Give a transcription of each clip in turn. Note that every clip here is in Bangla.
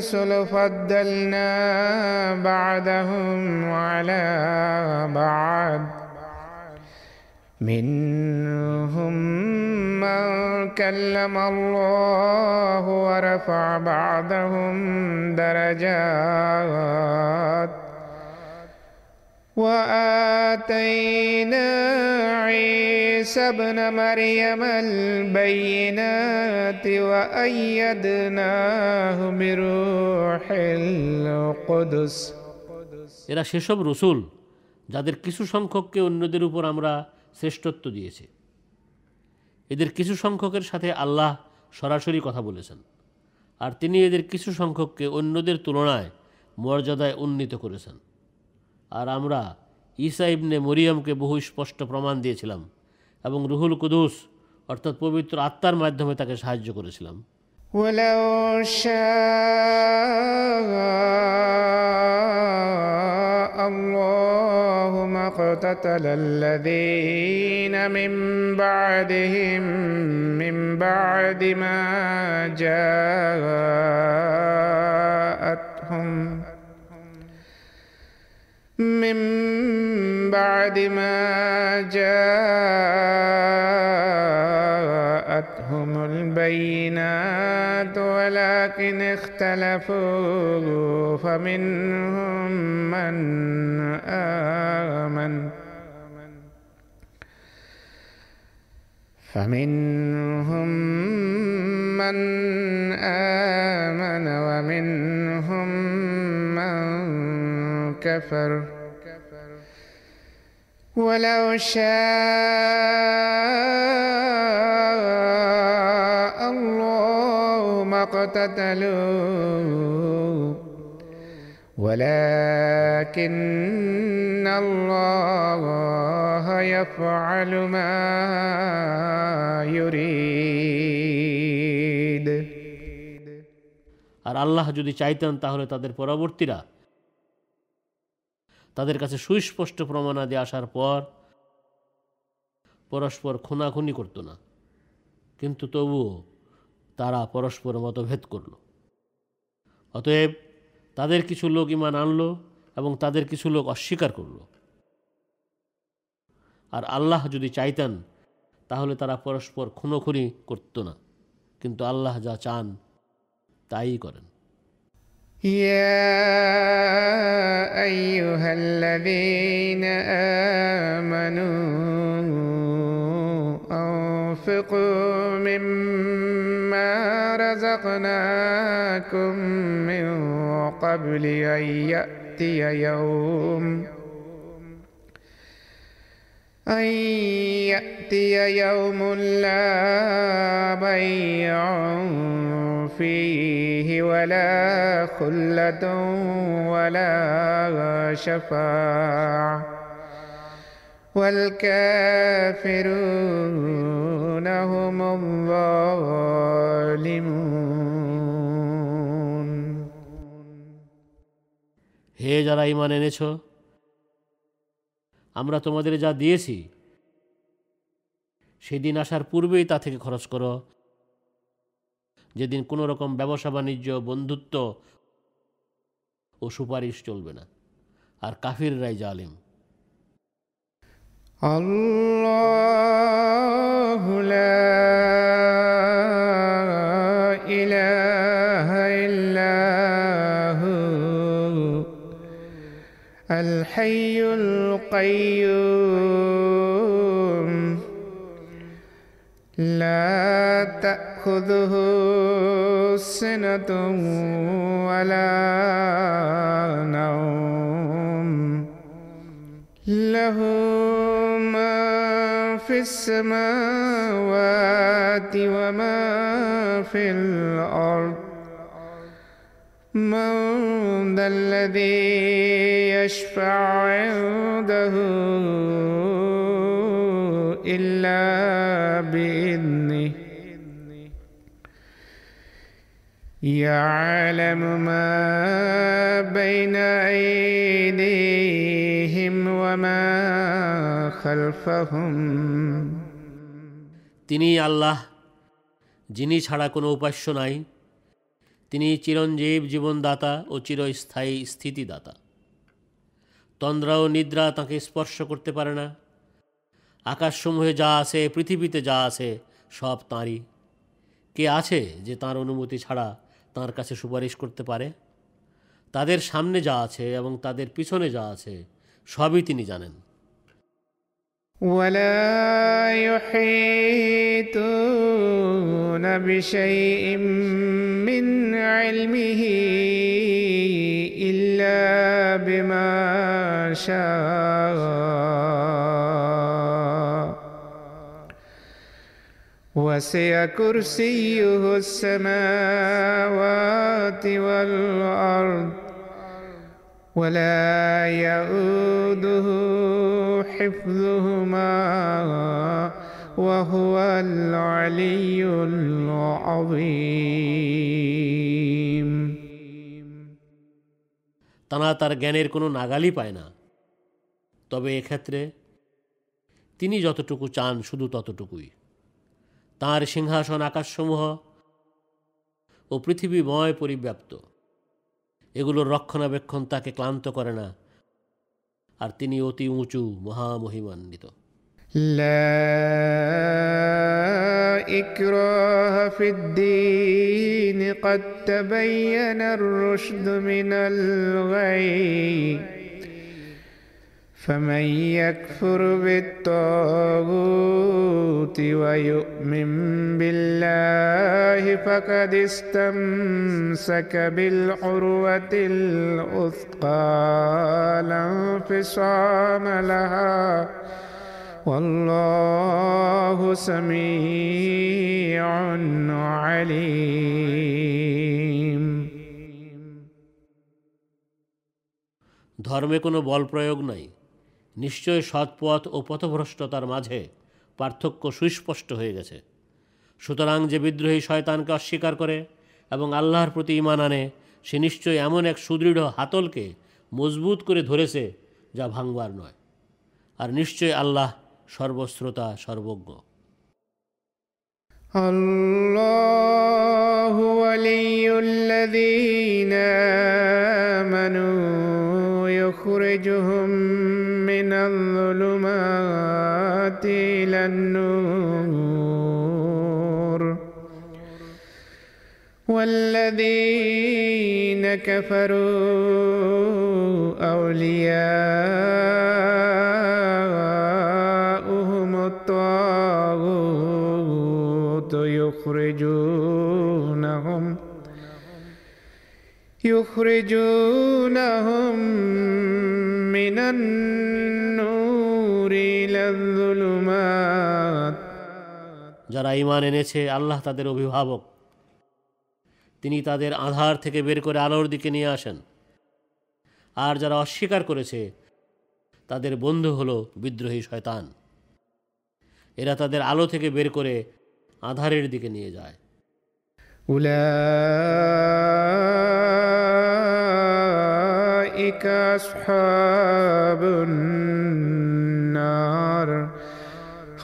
الرسل فضلنا بعدهم على بعض منهم من كلم الله ورفع بعضهم درجات. وآتينا عيسى ابن مريم البينات وأيدناه بروح القدس এরা সেসব রসুল যাদের কিছু সংখ্যককে অন্যদের উপর আমরা শ্রেষ্ঠত্ব দিয়েছি এদের কিছু সংখ্যকের সাথে আল্লাহ সরাসরি কথা বলেছেন আর তিনি এদের কিছু সংখ্যককে অন্যদের তুলনায় মর্যাদায় উন্নীত করেছেন আর আমরা ঈসা ইবনে মরিয়মকে বহু স্পষ্ট প্রমাণ দিয়েছিলাম এবং রুহুল কুদুস অর্থাৎ পবিত্র আত্মার মাধ্যমে তাকে সাহায্য করেছিলাম ولو شاء الله ما اقتتل الذين من بعدهم من بعد ما جاءتهم من بعد ما جاءتهم البينات ولكن اختلفوا فمنهم من آمن. فمنهم من آمن ومنهم من كفر ولو شاء الله ما اقتتلوا ولكن الله يفعل ما يريد আর আল্লাহ যদি চাইতেন তাহলে তাদের পরবর্তীরা তাদের কাছে সুস্পষ্ট প্রমাণাদি আসার পর পরস্পর খুনাখুনি করত না। কিন্তু তবুও তারা পরস্পর মতভেদ করল। অতএব তাদের কিছু লোক ইমান আনলো এবং তাদের কিছু লোক অস্বীকার করল। আর আল্লাহ যদি চাইতেন, তাহলে তারা পরস্পর খুনোখুনি করত না। কিন্তু আল্লাহ যা চান, তাই করেন। يا أيها الذين آمنوا أنفقوا مما رزقناكم من قبل أن يأتي يوم أن يأتي يوم لا بيع فيه ولا خلة ولا شفاعة والكافرون هم الظالمون হে যারা ইমান এনেছ আমরা তোমাদের যা দিয়েছি, সেদিন আসার পূর্বেই তা থেকে খরচ করো। যেদিন কোনো রকম ব্যবসা, বাণিজ্য, বন্ধুত্ব ও সুপারিশ চলবে না। আর কাফির রাই জালিম। আল্লাহ الحي القيوم لا تأخذه سنة ولا نوم. له ما في السماوات وما في الأرض. من ذا الذي يشفع عنده إلا بإذنه يعلم ما بين أيديهم وما خلفهم তিনি আল্লাহ যিনি ছাড়া কোনো উপাস্য নাই তিনি চিরঞ্জীব জীবনদাতা ও চিরস্থায়ী স্থিতিদাতা। তন্দ্রা ও নিদ্রা তাকে স্পর্শ করতে পারে না। আকাশসমূহে যা আছে, পৃথিবীতে যা আছে, সব তাঁরই। কে আছে যে তার অনুমতি ছাড়া তার কাছে সুপারিশ করতে পারে? তাদের সামনে যা আছে এবং তাদের পিছনে যা আছে, সবই তিনি জানেন। ولا يحيطون بشيء من علمه إلا بما شاء. وسع كرسيه السماوات والأرض ولا يؤوده حفظهما وهو العلي العظيم তারা তার জ্ঞানের কোনো নাগালই পায় না তবে এক্ষেত্রে তিনি যতটুকু চান শুধু ততটুকুই তার সিংহাসন আকাশসমূহ ও পৃথিবীময় পরিব্যাপ্ত এগুলোর রক্ষণাবেক্ষণ তাকে ক্লান্ত করে না আর তিনি অতি উঁচু মহামহিমান্বিত لا إكراه في الدين قد تبين الرشد من الغي فمن يكفر بالطاغوت ويؤمن بالله فقد استمسك بالعروة الأثقى لا انفصام لها والله سميع عليم ধর্মে কোনো বল প্রয়োগ নাই নিশ্চয় সৎপথ ও পথভ্রষ্টতার মাঝে পার্থক্য সুস্পষ্ট হয়ে গেছে সুতরাং যে বিদ্রোহী শয়তানকে অস্বীকার করে এবং আল্লাহর প্রতি ইমান আনে সে নিশ্চয় এমন এক সুদৃঢ় হাতলকে মজবুত করে ধরেছে যা ভাঙবার নয় আর নিশ্চয় আল্লাহ সর্বশ্রোতা সর্বজ্ঞ الله ولي الذين آمنوا يخرجهم من الظلمات إلى النور. والذين كفروا أولياؤهم الطاغوت يخرجونهم يخرجونهم من النور إلى الظلمات যারা ইমান এনেছে আল্লাহ তাদের অভিভাবক তিনি তাদের আধার থেকে বের করে আলোর দিকে নিয়ে আসেন আর যারা অস্বীকার করেছে তাদের বন্ধু হলো বিদ্রোহী শয়তান এরা তাদের আলো থেকে বের করে আধারের দিকে নিয়ে যায় أولئك أصحاب النار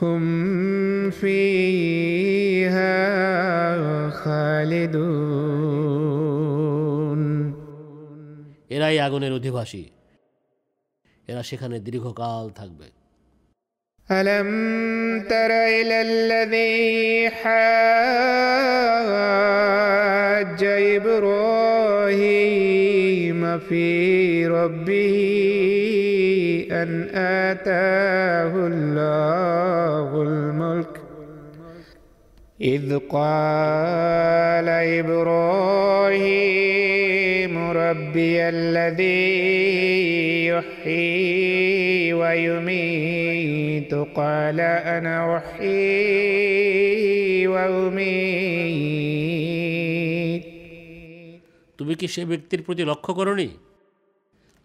هم فيها خالدون এরাই আগুনের অধিবাসী এরা সেখানে দীর্ঘকাল থাকবে ألم تر إلى الذي حاج إبراهيم في ربه أن آتاه الله الملك إذ قال إبراهيم ربي الذي يحيي ويميت قال أنا أحيي وأميت তুমি কি সে ব্যক্তির প্রতি লক্ষ্য করনি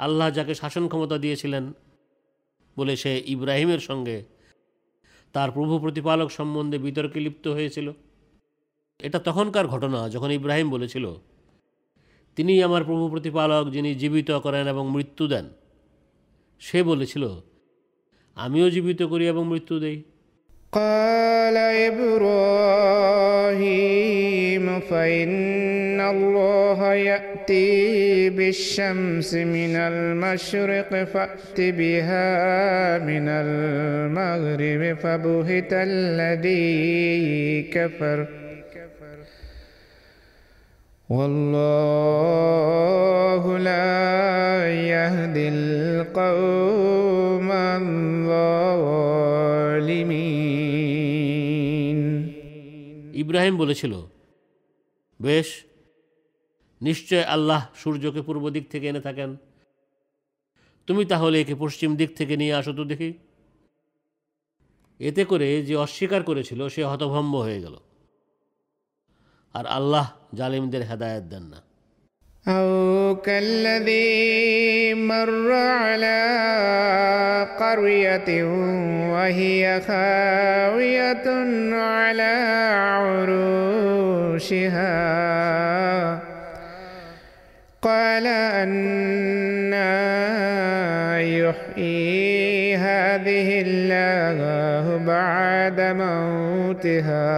আল্লাহ যাকে শাসন ক্ষমতা দিয়েছিলেন বলে সে ইব্রাহিমের সঙ্গে তার প্রভু প্রতিপালক সম্বন্ধে বিতর্কে লিপ্ত হয়েছিল এটা তখনকার ঘটনা যখন ইব্রাহিম বলেছিল তিনি আমার প্রভু প্রতিপালক যিনি জীবিত করেন এবং মৃত্যু দেন সে বলেছিল আমিও জীবিত করি এবং মৃত্যু দেই قال إبراهيم فإن الله يأتي بالشمس من المشرق فأت بها من المغرب فبهت الذي كفر والله لا يهدي القوم الظالمين ইব্রাহিম বলেছিল বেশ নিশ্চয় আল্লাহ সূর্যকে পূর্ব দিক থেকে এনে থাকেন তুমি তাহলে একে পশ্চিম দিক থেকে নিয়ে আসো তো দেখি এতে করে যে অস্বীকার করেছিল সে হতভম্ব হয়ে গেল আর আল্লাহ জালিমদের হেদায়েত দেন না أو كالذي مر على قرية وهي خاوية على عروشها قال أنا يحيي هذه الله بعد موتها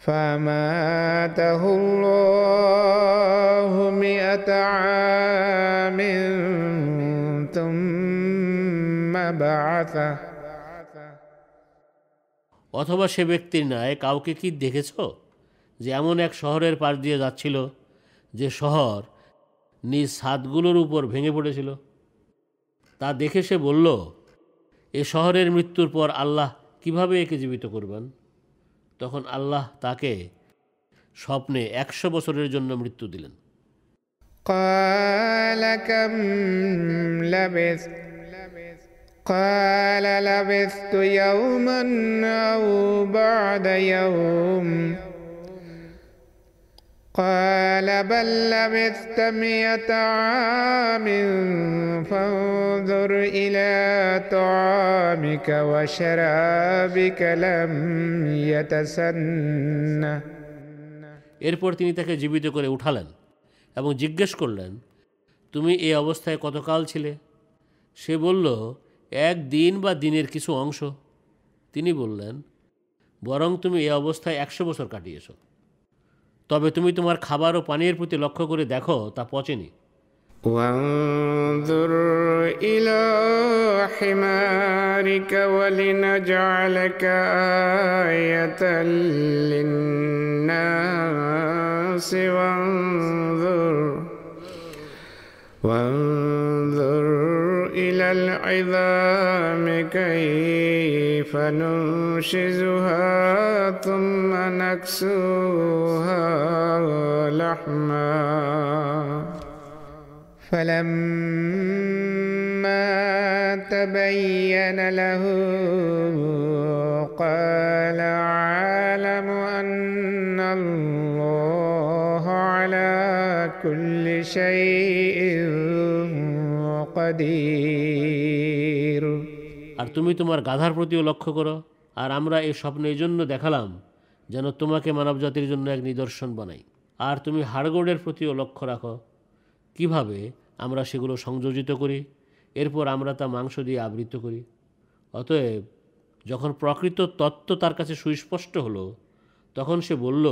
فماته الله مئة عام ثم بعثه অথবা সে ব্যক্তির ন্যায় কাউকে কি দেখেছ যে এমন এক শহরের পাশ দিয়ে যাচ্ছিল যে শহর নিজ ছাদগুলোর উপর ভেঙে পড়েছিল তা দেখে সে বলল এ শহরের মৃত্যুর পর আল্লাহ কিভাবে একে জীবিত করবেন তখন আল্লাহ তাকে স্বপ্নে একশো বছরের জন্য মৃত্যু দিলেন قال كم لبثت قال لبثت يوما أو بعد يوم قال بل لبثت مئة عام فانظر إلى طعامك وشرابك لم يتسنه এরপর তিনি তাকে জীবিত করে উঠালেন এবং জিজ্ঞেস করলেন তুমি এই অবস্থায় কতকাল ছিলে সে বলল এক দিন বা দিনের কিছু অংশ তিনি বললেন বরং তুমি এই অবস্থায় একশো বছর কাটিয়েছ তবে তুমি তোমার খাবার ও পানীয়ের প্রতি লক্ষ্য করে দেখো তা পচেনি وانظر إلى حمارك ولنجعلك آية للناس وانظر وانظر إلى العظام كيف ننشزها ثم نكسوها لحما فلما تبين له قال عالم أن الله على كل شيء قدير আর তুমি তোমার গাধার প্রতিও লক্ষ্য করো। আর আমরা এই স্বপ্ন এই জন্য দেখালাম, যেন তোমাকে মানবজাতির জন্য এক নিদর্শন বানাই। আর তুমি হাড়গোড়ের প্রতিও লক্ষ্য রাখো। কীভাবে আমরা সেগুলো সংযোজিত করি? এরপর আমরা তা মাংস দিয়ে আবৃত করি। অতএব যখন প্রকৃত তত্ত্ব তার কাছে সুস্পষ্ট হলো, তখন সে বলল,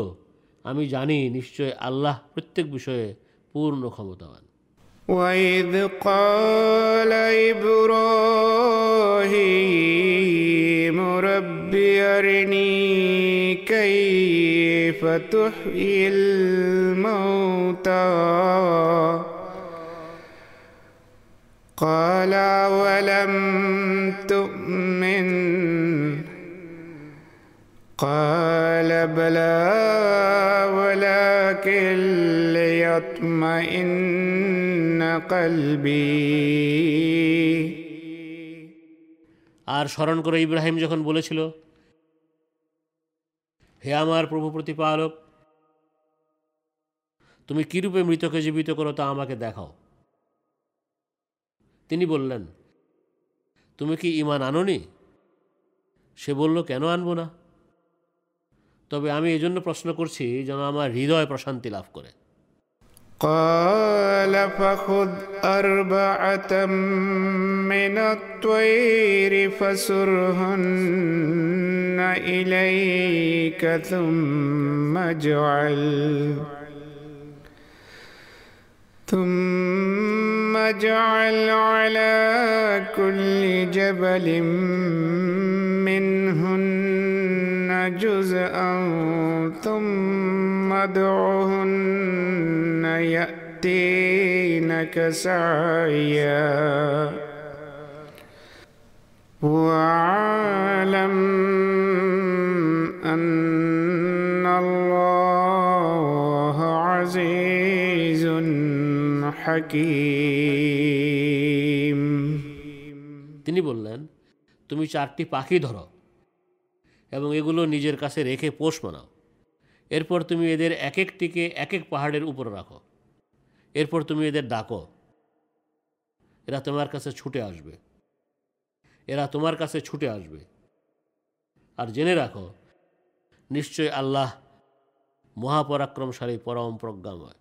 আমি জানি নিশ্চয় আল্লাহ প্রত্যেক বিষয়ে পূর্ণ ক্ষমতাবান। وإذ قال إبراهيم رب أرني كيف تحيي الموتى؟ قال ولم تؤمن؟ قال بلى ولكن ليطمئن আর স্মরণ করে, ইব্রাহিম যখন বলেছিল, হে আমার প্রভু প্রতিপালক, তুমি কীরূপে মৃতকে জীবিত করো তা আমাকে দেখাও। তিনি বললেন, তুমি কি ইমান আনোনি? সে বলল, কেন আনব না? তবে আমি এজন্য প্রশ্ন করছি যেন আমার হৃদয় প্রশান্তি লাভ করে। قال فخذ أربعة من الطير فسرهن إليك ثم اجعل ثم اجعل على كل جبل منهن جزءا ثم ادعهن يأتينك سعيا واعلم أن الله عزيز حكيم তিনি বললেন তুমি চারটি পাখি ধরো এবং এগুলো নিজের কাছে রেখে পোষ মানাও এরপর তুমি এদের এক একটিকে এক এক পাহাড়ের উপরে রাখো। এরপর তুমি এদের ডাকো। এরা তোমার কাছে ছুটে আসবে। এরা তোমার কাছে ছুটে আসবে। আর জেনে রাখো, নিশ্চয় আল্লাহ মহাপরাক্রমশালী পরম প্রজ্ঞাময়।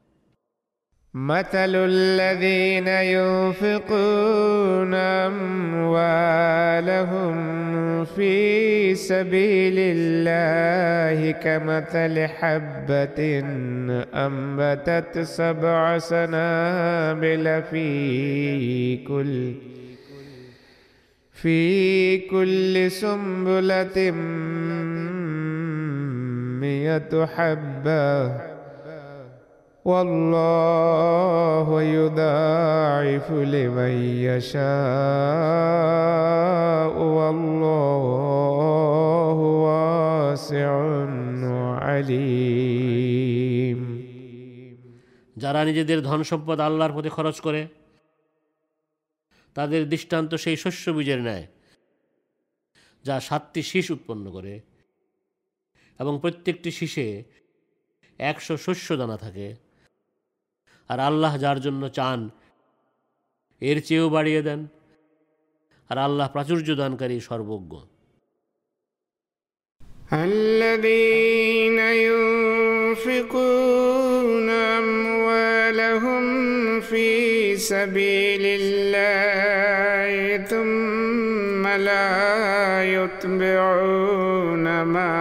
مثل الذين ينفقون أموالهم في سبيل الله كمثل حبة أنبتت سبع سنابل في كل في كل سنبلة مئة حبة والله يضاعف لمن يشاء والله واسع عليم যারা নিজেদের ধন সম্পদ আল্লাহর প্রতি খরচ করে তাদের দৃষ্টান্ত সেই শস্য বীজের ন্যায় যা সাতটি শীষ উৎপন্ন করে এবং প্রত্যেকটি শীষে একশো শস্য দানা থাকে আর আল্লাহ যার জন্য চান এর চেয়েও বাড়িয়ে দেন আর আল্লাহ প্রাচুর্য দানকারী সর্বজ্ঞ الذين ينفقون أموالهم في سبيل الله ثم لا يتبعون ما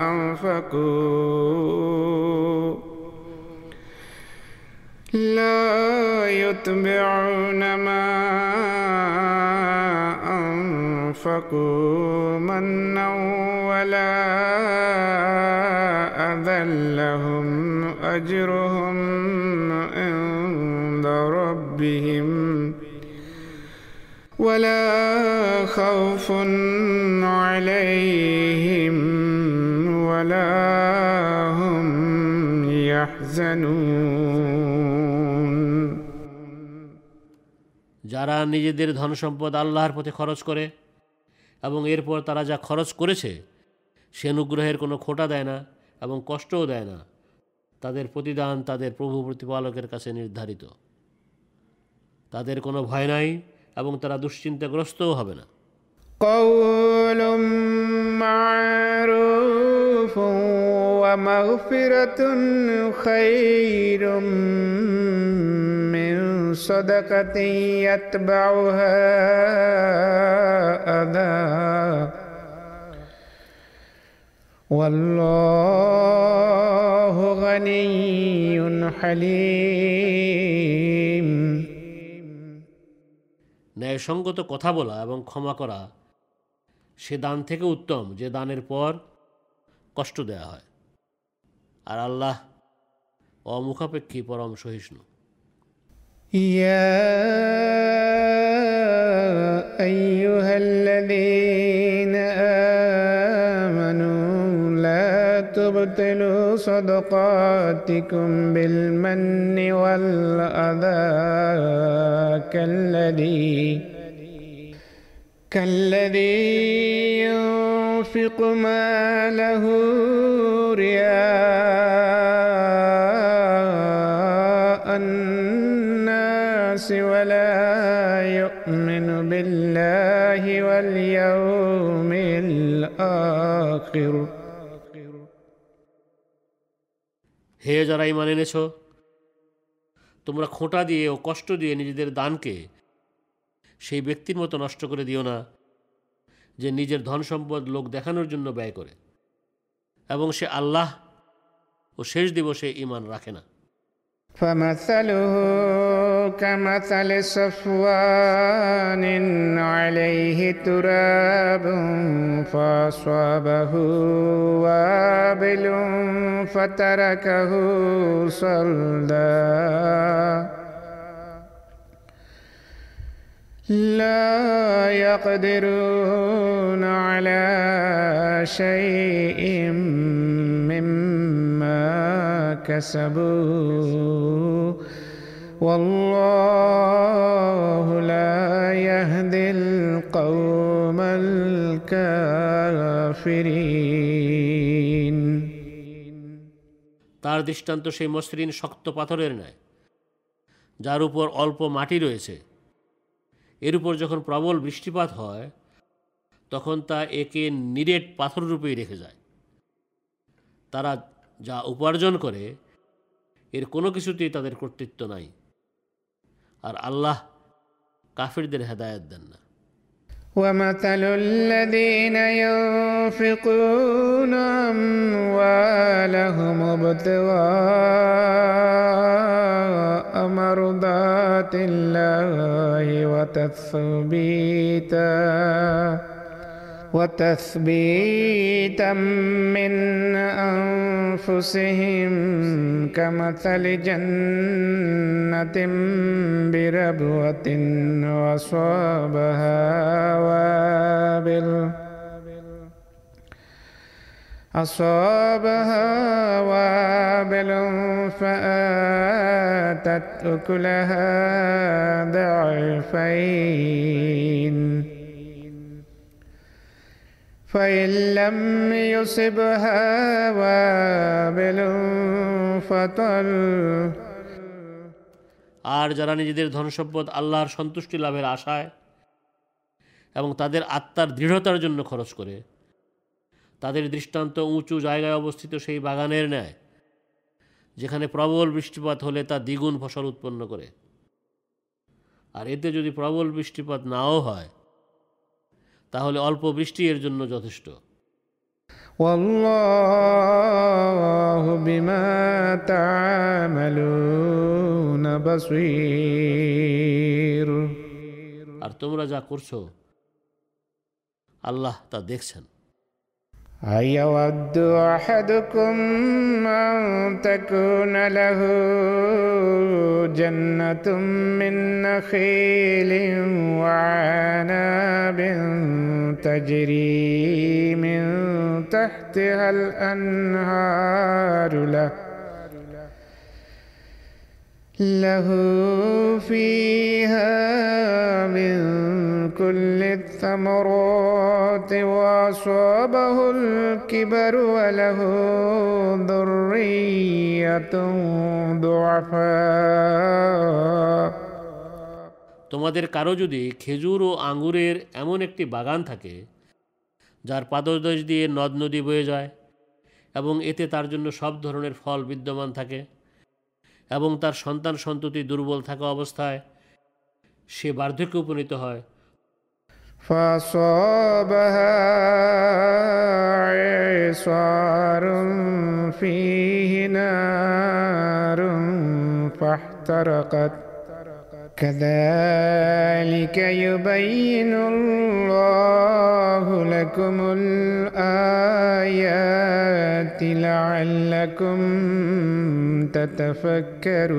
أنفقوا يتبعون ما أنفقوا منا ولا أذى لهم أجرهم عند ربهم ولا خوف عليهم ولا هم يحزنون. যারা নিজেদের ধন সম্পদ আল্লাহর পথে খরচ করে এবং এরপর তারা যা খরচ করেছে সে অনুগ্রহের কোনো খোটা দেয় না এবং কষ্টও দেয় না তাদের প্রতিদান তাদের প্রভু প্রতিপালকের কাছে নির্ধারিত তাদের কোনো ভয় নাই এবং তারা দুশ্চিন্তাগ্রস্তও হবে না قول معروف ومغفرة خير من صدقة يتبعها أذى والله غني حليم ন্যায়সঙ্গত কথা বলা এবং ক্ষমা করা সে দান থেকে উত্তম যে দানের পর কষ্ট দেয়া হয় আর আল্লাহ অমুখাপেক্ষী পরম সহিষ্ণু يا أيها الذين آمنوا لا تبطلوا صدقاتكم بالمن والأذى كالذي كالذي ينفق ينفق ماله رياء الناس ولا يؤمن بالله واليوم الآخر হে যারা ইমান এনেছ তোমরা খোঁটা দিয়ে ও কষ্ট দিয়ে নিজেদের দানকে সেই ব্যক্তির মতো নষ্ট করে দিও না যে নিজের ধন সম্পদ লোক দেখানোর জন্য ব্যয় করে এবং সে আল্লাহ ও শেষ দিবসে ইমান রাখে না فمثله كمثل صفوان عليه تراب فأصابه وابل فتركه صلدا لا يقدرون على شيء مما كسبوا والله لا يهدي القوم الكافرين তার দৃষ্টান্ত সেই মসৃণ শক্ত পাথরের ন্যায় যার উপর অল্প মাটি রয়েছে এর উপর যখন প্রবল বৃষ্টিপাত হয়, তখন তা একে নিরেট পাথর রূপেই রেখে যায়। তারা যা উপার্জন করে, এর কোনো কিছুতেই তাদের কর্তৃত্ব নাই। আর আল্লাহ কাফিরদের হেদায়ত দেন না। ومثل الذين ينفقون أموالهم ابتغاء مرضات الله وتثبيتا. وتثبيتا من أنفسهم كمثل جنة بربوة وصابها وابل. أصابها وابل فآتت أكلها ضعفين. فإن لم يصبها وابل فطل আর যারা নিজেদের ধনসম্পদ আল্লাহর সন্তুষ্টি লাভের আশায় এবং তাদের আত্মার দৃঢ়তার জন্য খরচ করে তাদের দৃষ্টান্ত উঁচু জায়গায় অবস্থিত সেই বাগানের ন্যায় যেখানে প্রবল বৃষ্টিপাত হলে তা দ্বিগুণ ফসল উৎপন্ন করে আর এতে যদি প্রবল বৃষ্টিপাত নাও হয় তাহলে অল্প বৃষ্টি এর জন্য যথেষ্ট। আর তোমরা যা করছ আল্লাহ তা দেখছেন। أيود أحدكم أن تكون له جنة من نخيل وعناب تجري من تحتها الأنهار له له فيها من كل الثمرات وأصابه الكبر وله ذرية ضعفاء তোমাদের কারো যদি খেজুর ও আঙ্গুরের এমন একটি বাগান থাকে যার পাদদেশ দিয়ে নদ নদী বয়ে যায় এবং এতে তার জন্য সব ধরনের ফল বিদ্যমান থাকে এবং তার সন্তান সন্ততি দুর্বল থাকা অবস্থায় সে বার্ধক্যে উপনীত হয় فأصابها إعصار فيه نار فاحترقت. كذلك يبين الله لكم الآيات لعلكم تتفكرون.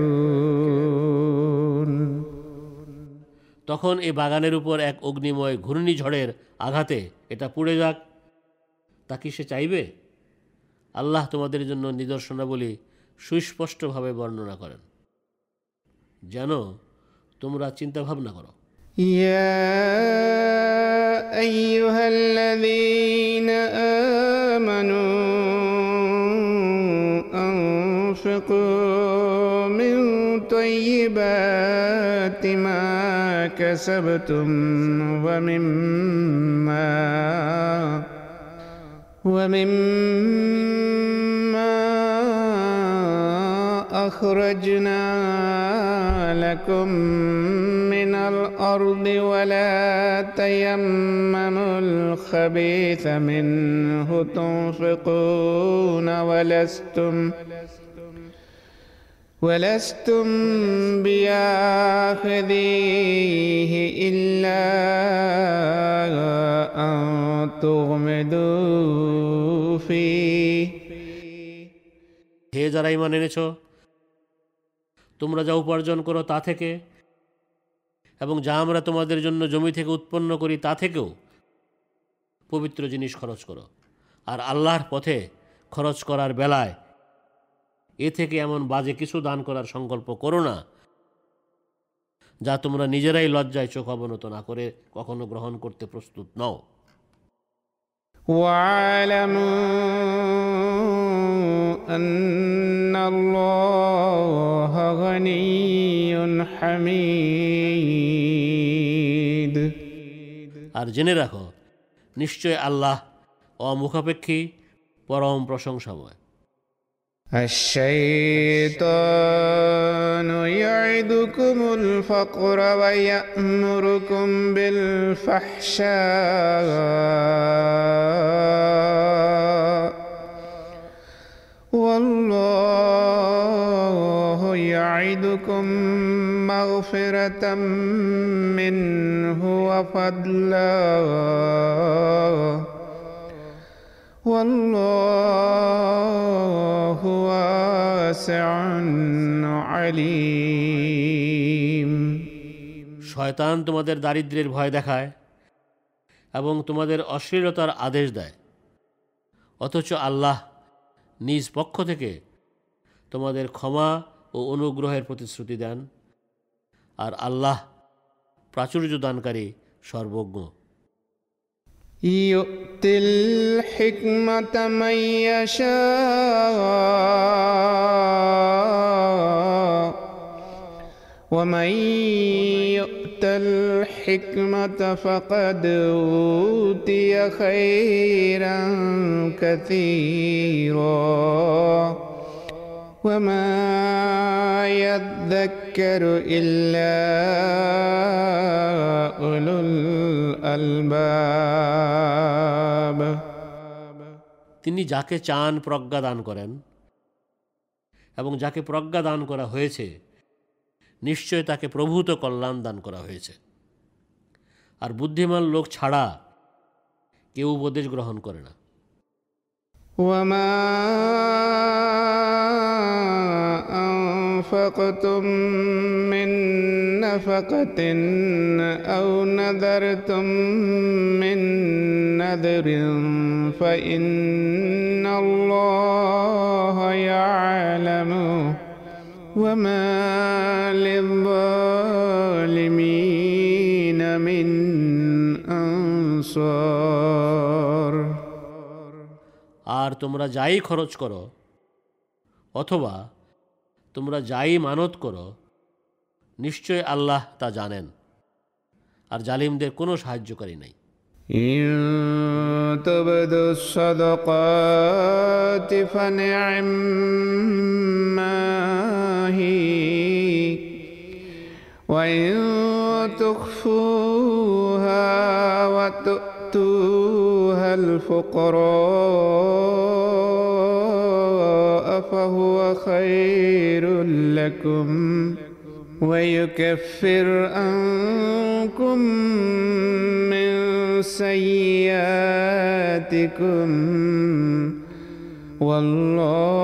তখন এই বাগানের উপর এক অগ্নিময় ঘূর্ণিঝড়ের আঘাতে এটা পুড়ে যাক। তা কি সে চাইবে? আল্লাহ তোমাদের জন্য নিদর্শনাবলী সুস্পষ্টভাবে বর্ণনা করেন। যেন তোমরা চিন্তাভাবনা করো। يا طيبات ما كسبتم ومما ومما أخرجنا لكم من الأرض ولا تيمموا الخبيث منه تنفقون ولستم ولستم بياخذيه إلا أن تغمدوا فيه হে যারা ইমান এনেছ তোমরা যা উপার্জন করো তা থেকে এবং যা আমরা তোমাদের জন্য জমি থেকে উৎপন্ন করি তা থেকেও পবিত্র জিনিস খরচ করো আর আল্লাহর পথে খরচ করার বেলায় এ থেকে এমন বাজে কিছু দান করার সংকল্প করো না যা তোমরা নিজেরাই লজ্জায় চোখ অবনত না করে কখনো গ্রহণ করতে প্রস্তুত নও واعلموا أن الله غني حميد আর জেনে রাখো নিশ্চয় আল্লাহ অমুখাপেক্ষী পরম প্রশংসাময় الشيطان يعدكم الفقر ويأمركم بالفحشاء. والله يعدكم مغفرة منه وفضلا. والله واسع عليم শয়তান তোমাদের দারিদ্র্যের ভয় দেখায় এবং তোমাদের অশ্লীলতার আদেশ দেয় অথচ আল্লাহ নিজ পক্ষ থেকে তোমাদের ক্ষমা ও অনুগ্রহের প্রতিশ্রুতি দেন আর আল্লাহ প্রাচুর্য দানকারী সর্বজ্ঞ يؤتي الحكمة من يشاء ومن يؤت الحكمة فقد أوتي خيرا كثيرا. وما يذكر إلا أولو الألباب তিনি যাকে চান প্রজ্ঞা দান করেন এবং যাকে প্রজ্ঞা দান করা হয়েছে নিশ্চয় তাকে প্রভূত কল্যাণ দান করা হয়েছে আর বুদ্ধিমান লোক ছাড়া কেউ উপদেশ গ্রহণ করে না وما أنفقتم من نفقة أو نذرتم من نذر فإن الله يعلمه وما للظالمين من أنصار আর তোমরা যাই খরচ করো অথবা তোমরা যাই মানত করো নিশ্চয় আল্লাহ তা জানেন আর জালিমদের কোনো সাহায্যকারী নাই إن تبدوا الصدقات فنعما هي وإن تخفوها وتؤتوها الفقراء فهو خير لكم ويكفر عنكم من سيئاتكم والله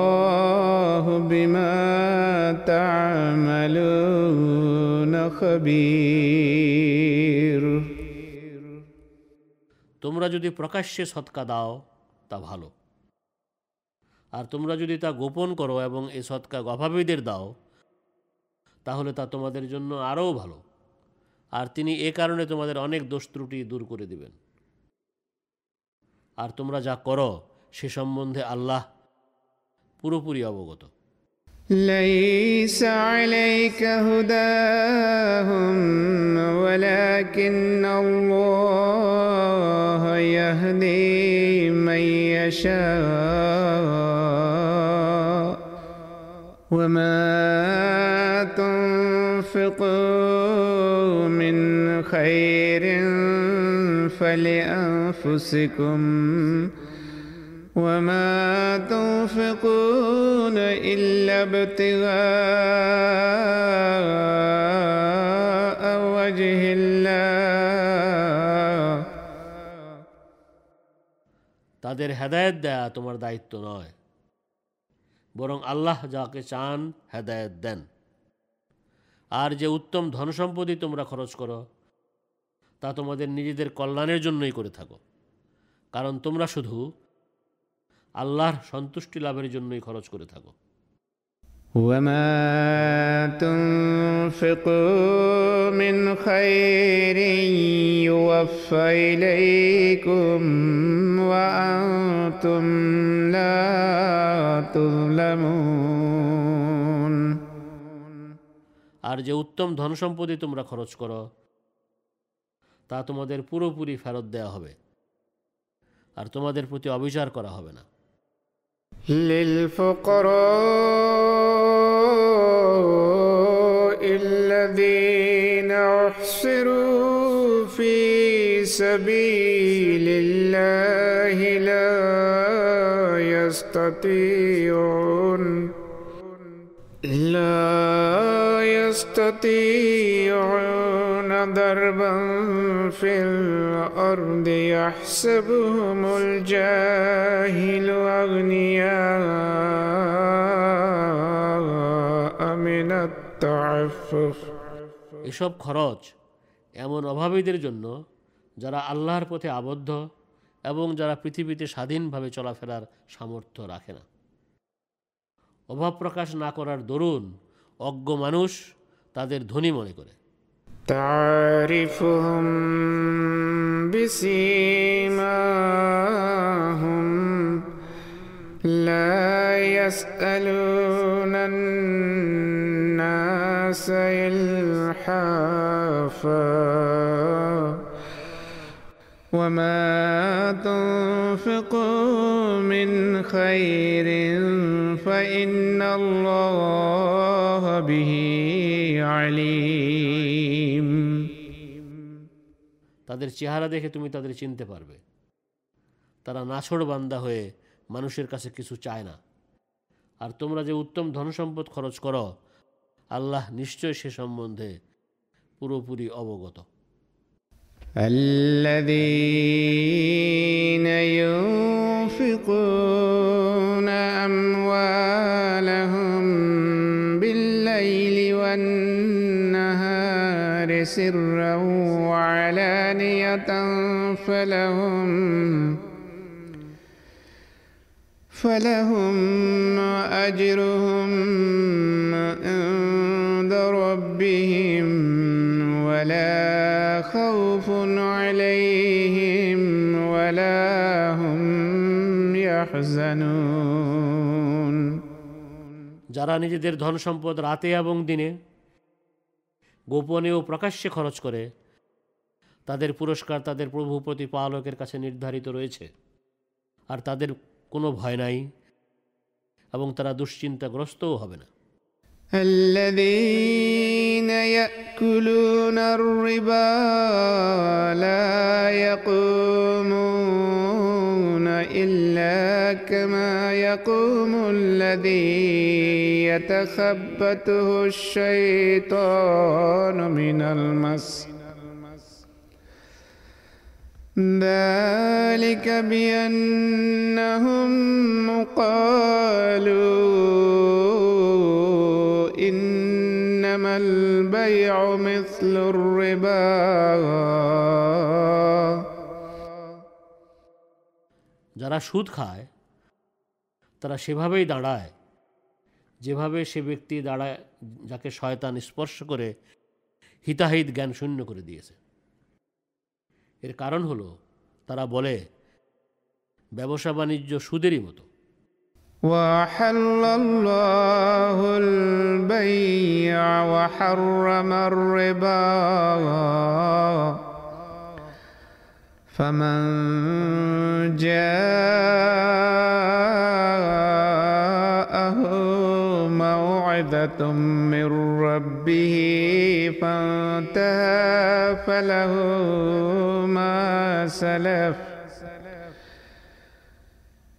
بما تعملون خبير তোমরা যদি প্রকাশ্যে সৎকা দাও, তা ভালো। আর তোমরা যদি তা গোপন করো এবং এই সৎকা অভাবীদের দাও, তাহলে তা তোমাদের জন্য আরও ভালো। আর তিনি এ কারণে তোমাদের অনেক দোষ ত্রুটি দূর করে দিবেন। আর তোমরা যা করো, সে সম্বন্ধে আল্লাহ পুরোপুরি অবগত। ليس عليك هداهم ولكن الله يهدي من يشاء. وما تنفقوا من خير فلأنفسكم وما تنفقون إلا ابتغاء وجه الله তাদের হেদায়েত দেয়া তোমার দায়িত্ব নয় বরং আল্লাহ যাকে চান হেদায়েত দেন আর যে উত্তম ধনসম্পত্তি তোমরা খরচ করো তা তোমাদের নিজেদের কল্যাণের জন্যই করে থাকো কারণ তোমরা শুধু আল্লাহর সন্তুষ্টি লাভের জন্যই খরচ করে থাকো وما تنفقوا من خير يوفى إليكم وأنتم لا تظلمون আর যে উত্তম ধনসম্পত্তি তোমরা খরচ করো তা তোমাদের পুরোপুরি ফেরত দেওয়া হবে আর তোমাদের প্রতি অবিচার করা হবে না للفقراء الذين أحصروا في سبيل الله لا يستطيعون. لا يستطيعون ضربا في الأرض يحسبهم الجاهل أغنياء من التعفف এসব খরচ এমন অভাবীদের জন্য যারা আল্লাহর পথে আবদ্ধ এবং যারা পৃথিবীতে স্বাধীনভাবে চলাফেরার সামর্থ্য রাখে না অভাব প্রকাশ না করার দরুন অজ্ঞ মানুষ তাদের ধনী মনে করে تعرفهم بسيماهم لا يسألون الناس إلحافا وما تنفقوا من خير فإن الله به عليم তাদের চেহারা দেখে তুমি তাদের চিনতে পারবে তারা নাছড় বান্দা হয়ে মানুষের কাছে কিছু চায় না আর তোমরা যে উত্তম ধনসম্পদ খরচ করো আল্লাহ নিশ্চয় সে সম্বন্ধে পুরোপুরি অবগত الذين ينفقون أموالهم بالليل والنهار سرا وعلانية فلهم فلهم أجرهم عند ربهم ولا خوف عليهم ولا هم يحزنون. যারা নিজেদের ধন সম্পদ রাতে এবং দিনে গোপনে ও প্রকাশ্যে খরচ করে তাদের পুরস্কার তাদের প্রভু প্রতিপালকের কাছে নির্ধারিত রয়েছে আর তাদের কোনো ভয় নাই এবং তারা দুশ্চিন্তাগ্রস্তও হবে না الذين يأكلون الربا لا يقومون إلا كما يقوم الذي يتخبطه الشيطان من المس. ذلك بأنهم قالوا إنما البيع مثل الربا. যারা সুদ খায় তারা সেভাবেই দাঁড়ায় যেভাবে সে ব্যক্তি দাঁড়ায় যাকে শয়তান স্পর্শ করে হিতাহিত জ্ঞান শূন্য করে দিয়েছে এর কারণ হলো তারা বলে ব্যবসা বাণিজ্য সুদেরই মতো وأحل الله البيع وحرم الربا فمن جاءه موعظة من ربه فانتهى فله ما سلف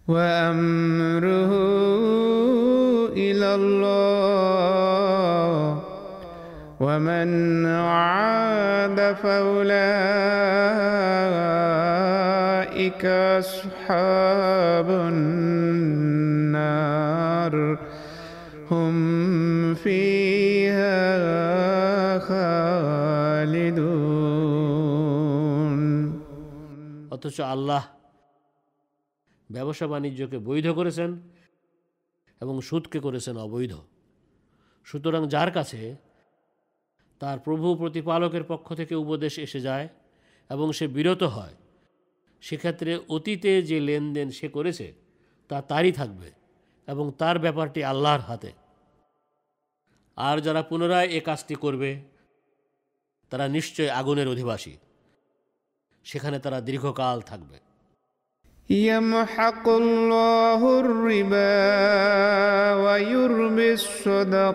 وأمره إلى الله ومن عاد فأولئك أصحاب النار هم فيها خالدون অথচ আল্লাহ ব্যবসা বাণিজ্যকে বৈধ করেছেন এবং সুদকে করেছেন অবৈধ সুতরাং যার কাছে তার প্রভু প্রতিপালকের পক্ষ থেকে উপদেশ এসে যায় এবং সে বিরত হয় সেক্ষেত্রে অতীতে যে লেনদেন সে করেছে তা তারই থাকবে এবং তার ব্যাপারটি আল্লাহর হাতে আর যারা পুনরায় এ কাজটি করবে তারা নিশ্চয় আগুনের অধিবাসী সেখানে তারা দীর্ঘকাল থাকবে يمحق الله الربا ويربي الصدقات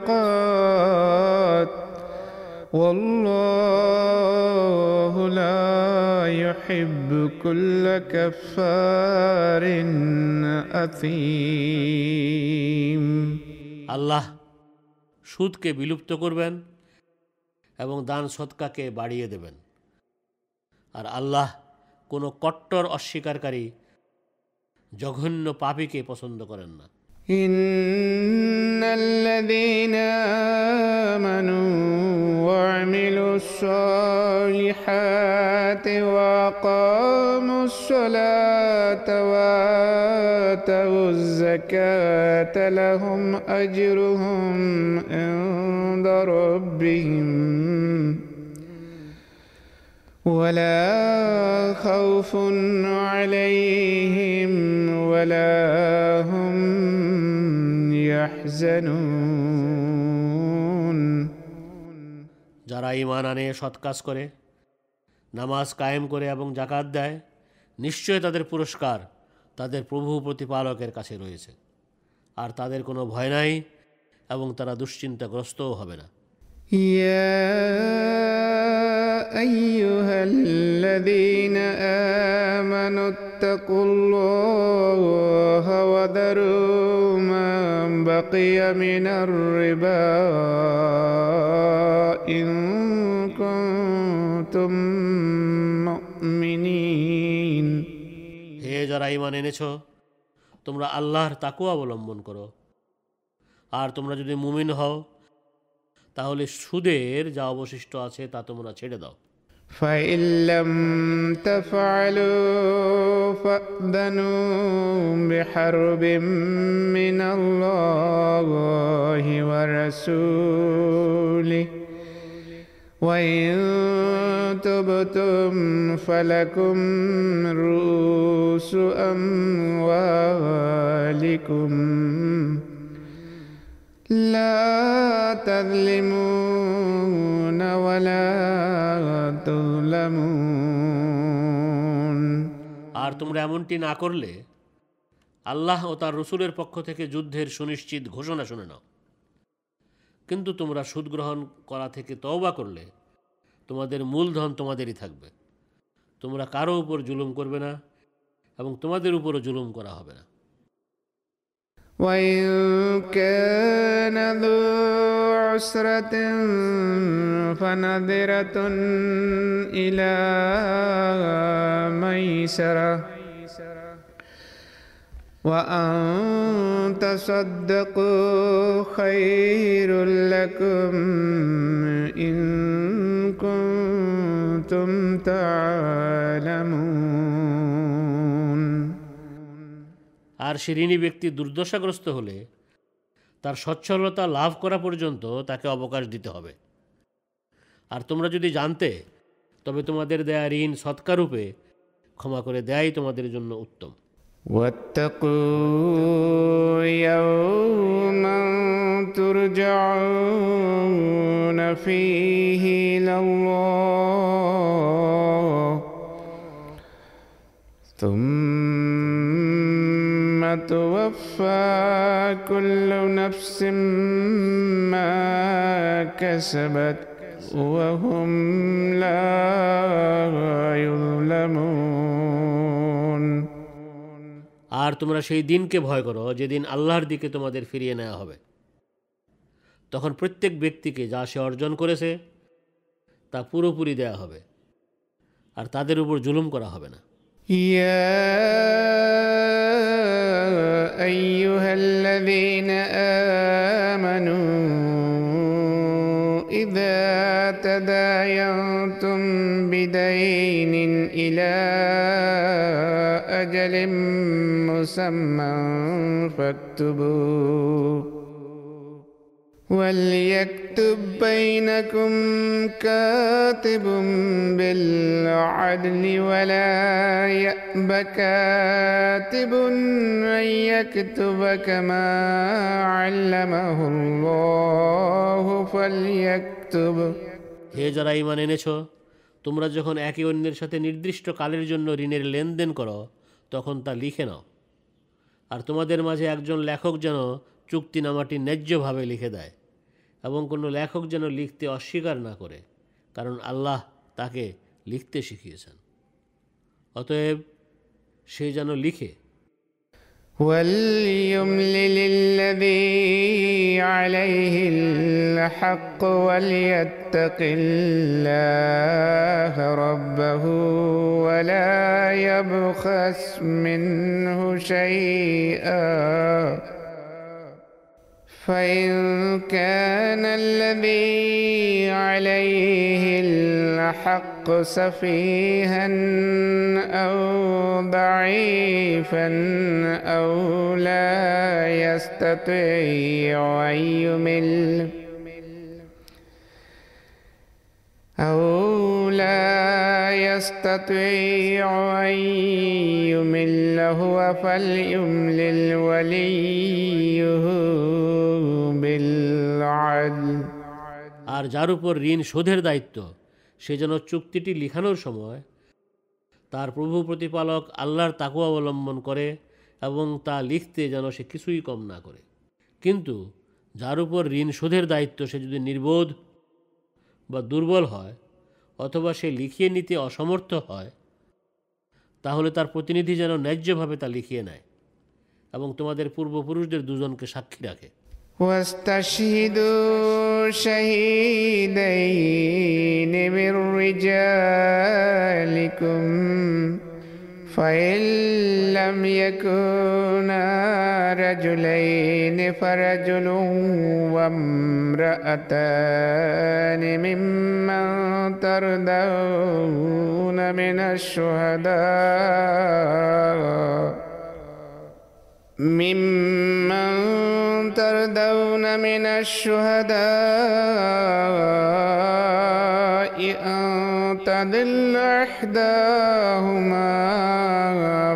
والله لا يحب كل كفار أثيم আল্লাহ সুদকে বিলুপ্ত করবেন এবং দান সৎকাকে বাড়িয়ে দেবেন আর আল্লাহ কোনো কট্টর অস্বীকারী জঘন্য পাপীকে পছন্দ করেন না إن الذين آمنوا وعملوا الصالحات وأقاموا الصلاة وآتوا الزكاة لهم أجرهم عند ربهم ولا خوف عليهم ولا هم يحزنون যারা ইমান আনে সৎ কাজ করে নামাজ কায়েম করে এবং জাকাত দেয় নিশ্চয় তাদের পুরস্কার তাদের প্রভু প্রতিপালকের কাছে রয়েছে আর তাদের কোনো ভয় নাই এবং তারা দুশ্চিন্তাগ্রস্তও হবে না يا أيها الذين آمنوا اتقوا الله وذروا ما بقي من الربا إن كنتم مؤمنين হে যারা ইমান এনেছ তোমরা আল্লাহর তাকুয়া অবলম্বন করো আর তোমরা যদি মুমিন হও তাহলে সুদের যা অবশিষ্ট আছে তা তোমরা ছেড়ে দাও فإن لم تفعلوا فأذنوا بحرب من الله ورسوله وإن تبتم فلكم رؤوس أموالكم لا تظلمون ولا تظلمون আর তোমরা এমনটি না করলে আল্লাহ ও তার রসুলের পক্ষ থেকে যুদ্ধের সুনিশ্চিত ঘোষণা শুনে নাও কিন্তু তোমরা সুদ গ্রহণ করা থেকে তওবা করলে তোমাদের মূলধন তোমাদেরই থাকবে তোমরা কারো উপর জুলুম করবে না এবং তোমাদের উপরও জুলুম করা হবে না وإن كان ذو عسرة فنذرة إلى ميسرة. وأن تصدقوا خير لكم إن كنتم تعلمون. আর সে ঋণী ব্যক্তি দুর্দশাগ্রস্ত হলে তার সচ্ছলতা লাভ করা পর্যন্ত তাকে অবকাশ দিতে হবে আর তোমরা যদি জানতে তবে তোমাদের দেয়া ঋণ সৎকারূপে ক্ষমা করে দেয়াই তোমাদের জন্য উত্তম واتقوا يوما ترجعون فيه إلى الله ثم توفى كل نفس ما كسبت وهم لا يظلمون আর তোমরা সেই দিনকে ভয় করো যেদিন আল্লাহর দিকে তোমাদের ফিরিয়ে নেওয়া হবে তখন প্রত্যেক ব্যক্তিকে যা সে অর্জন করেছে তা পুরোপুরি দেয়া হবে আর তাদের উপর জুলুম করা হবে না يا أيها الذين آمنوا إذا تداينتم بدين إلى أجل مسمى فاكتبوه. وليكتب بينكم كاتب بالعدل ولا يأب كاتب أن يكتب كما علمه الله فليكتب হে যারা ইমান এনেছ তোমরা যখন একে অন্যের সাথে নির্দিষ্ট কালের জন্য ঋণের লেনদেন করো তখন তা লিখে নাও আর তোমাদের মাঝে একজন লেখক যেন চুক্তিনামাটি ন্যায্যভাবে লিখে দেয় এবং কোনো লেখক যেন লিখতে অস্বীকার না করে কারণ আল্লাহ তাকে লিখতে শিখিয়েছেন অতএব সে যেন লিখে وليملل الذي عليه الحق وليتق الله ربه ولا يبخس منه شيئا فإن كان الذي عليه الحق سفيها أو ضعيفا أو لا يستطيع أن يمل أو لا يستطيع أن يمل هو فليملل وليه بالعدل আর যার উপর ঋণ শোধের দায়িত্ব সে যেন চুক্তিটি লিখানোর সময় তার প্রভু প্রতিপালক আল্লাহর তাকু অবলম্বন করে এবং তা লিখতে যেন সে কিছুই কম না করে কিন্তু যার উপর ঋণ শোধের দায়িত্ব সে যদি নির্বোধ বা দুর্বল হয় অথবা সে লিখিয়ে নিতে অসমর্থ হয় তাহলে তার প্রতিনিধি যেন ন্যায্যভাবে তা লিখিয়ে নেয় এবং তোমাদের পূর্বপুরুষদের দুজনকে সাক্ষী রাখে واستشهدوا شهيدين من رجالكم فإن لم يكونا رجلين فرجل وامرأتان ممن ترضون من الشهداء ممن ترضون من الشهداء أن تضل إحداهما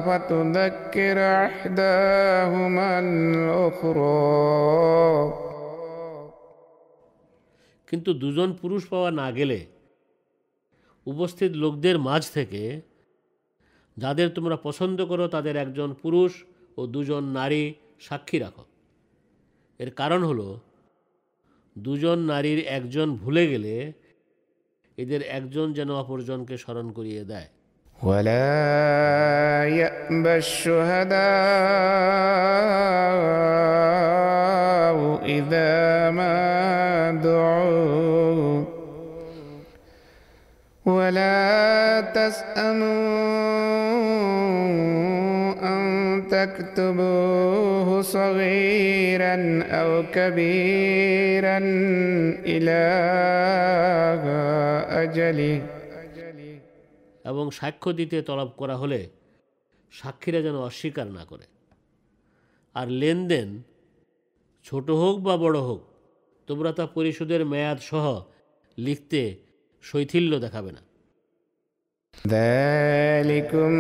فتذكر إحداهما الأخرى কিন্তু দুজন পুরুষ পাওয়া না গেলে উপস্থিত লোকদের মাঝ থেকে যাদের তোমরা পছন্দ করো তাদের একজন পুরুষ ও দুজন নারী সাক্ষী রাখো এর কারণ হলো দুজন নারীর একজন ভুলে গেলে এদের একজন যেন অপরজনকে স্মরণ করিয়ে দেয় ولا يأبى الشهداء إذا ما دعوا ولا تسأموا أن تكتبوه صغيرا أو كبيرا إلى أجله এবং সাক্ষ্য দিতে তলব করা হলে সাক্ষীরা যেন অস্বীকার না করে আর লেনদেন ছোট হোক বা বড় হোক তোমরা তা পরিশোধের মেয়াদ সহ লিখতে শৈথিল্য দেখাবে না ذلكم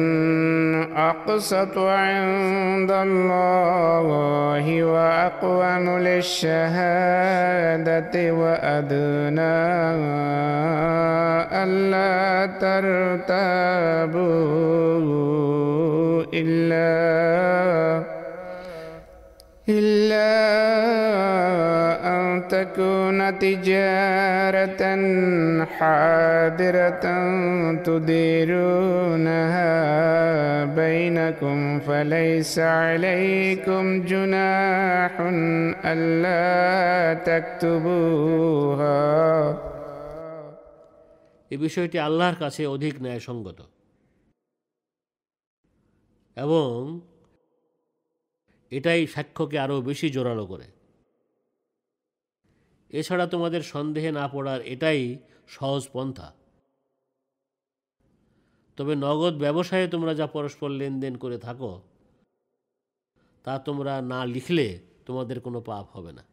أقسط عند الله وأقوم للشهادة وأدنى ألا ترتابوا إلا تكون تجارة حاضرة تديرونها بينكم فليس عليكم جناح ألا تكتبوها এ বিষয়টি আল্লাহর কাছে অধিক ন্যায়সঙ্গত এবং এটাই সাক্ষ্যকে আরও বেশি জোরালো করে এছাড়া তোমাদের সন্দেহে না পড়ার এটাই সহজ পন্থা তবে নগদ ব্যবসায়ে তোমরা যা পরস্পর লেনদেন করে থাকো তা তোমরা না লিখলে তোমাদের কোনো পাপ হবে না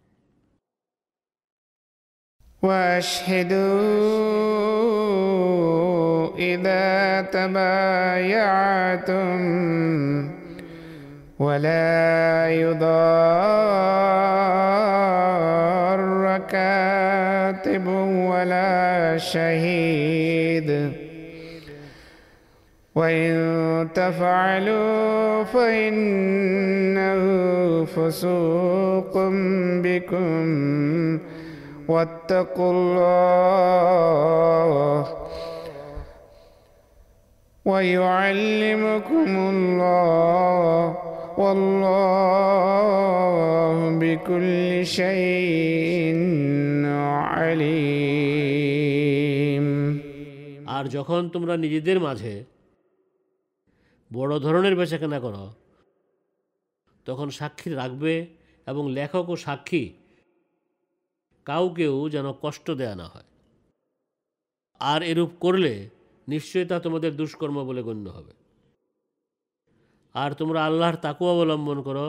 واشهدوا إذا تبايعتم ولا يضار كاتب ولا شهيد. وإن تفعلوا فإنه فسوق بكم. واتقوا الله ويعلمكم الله. والله بكل شيء عليم আর যখন তোমরা নিজেদের মাঝে বড় ধরনের বেচাকেনা করো তখন সাক্ষী রাখবে এবং লেখক ও সাক্ষী কাউকেও যেন কষ্ট দেয়া না হয় আর এরূপ করলে নিশ্চয়ই তা তোমাদের দুষ্কর্ম বলে গণ্য হবে আর তোমরা আল্লাহর তাকু অবলম্বন করো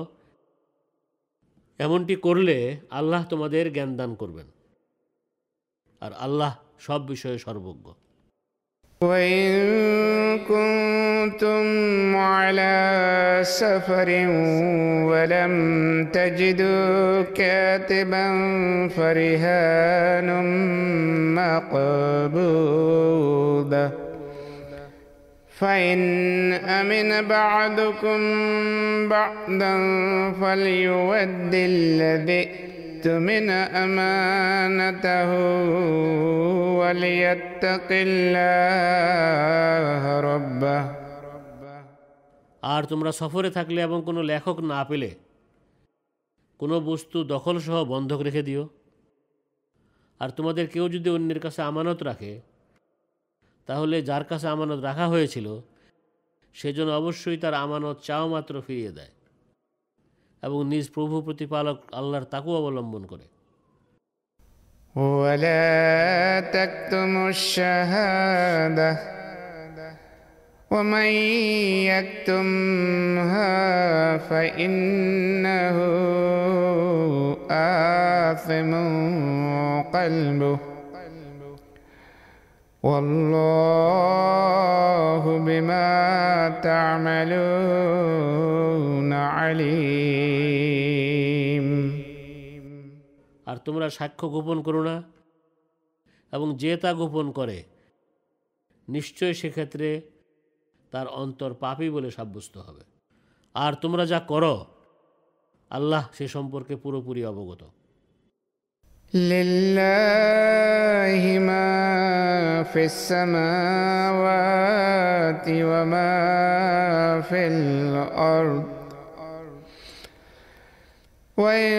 এমনটি করলে আল্লাহ তোমাদের জ্ঞান দান করবেন আর আল্লাহ সব বিষয়ে সর্বজ্ঞ وإن كنتم على سفر ولم تجدوا كاتبا فرهان مقبوضة فإن أمن بعضكم بعضا فليود الذي اؤتمن أمانته وليتق الله ربه আর তোমরা সফরে থাকলে এবং কোনো লেখক না পেলে কোনো বস্তু দখলসহ বন্ধক রেখে দিও আর তোমাদের কেউ যদি অন্যের কাছে আমানত রাখে তাহলে যার কাছে আমানত রাখা হয়েছিল সেজন্য অবশ্যই তার আমানত চাও মাত্র ফিরিয়ে দেয় এবং নিজ প্রভু প্রতিপালক আল্লাহর তাকু অবলম্বন করে ولا تكتموا الشهادة ومن يكتمها فإنه آثم قلبه والله بما تعملون عليم আর তোমরা সাক্ষ্য গোপন করো না এবং যে তা গোপন করে নিশ্চয় সেক্ষেত্রে তার অন্তর পাপী বলে সাব্যস্ত হবে আর তোমরা যা করো আল্লাহ সে সম্পর্কে পুরোপুরি অবগত لله ما في السماوات وما في الأرض. وإن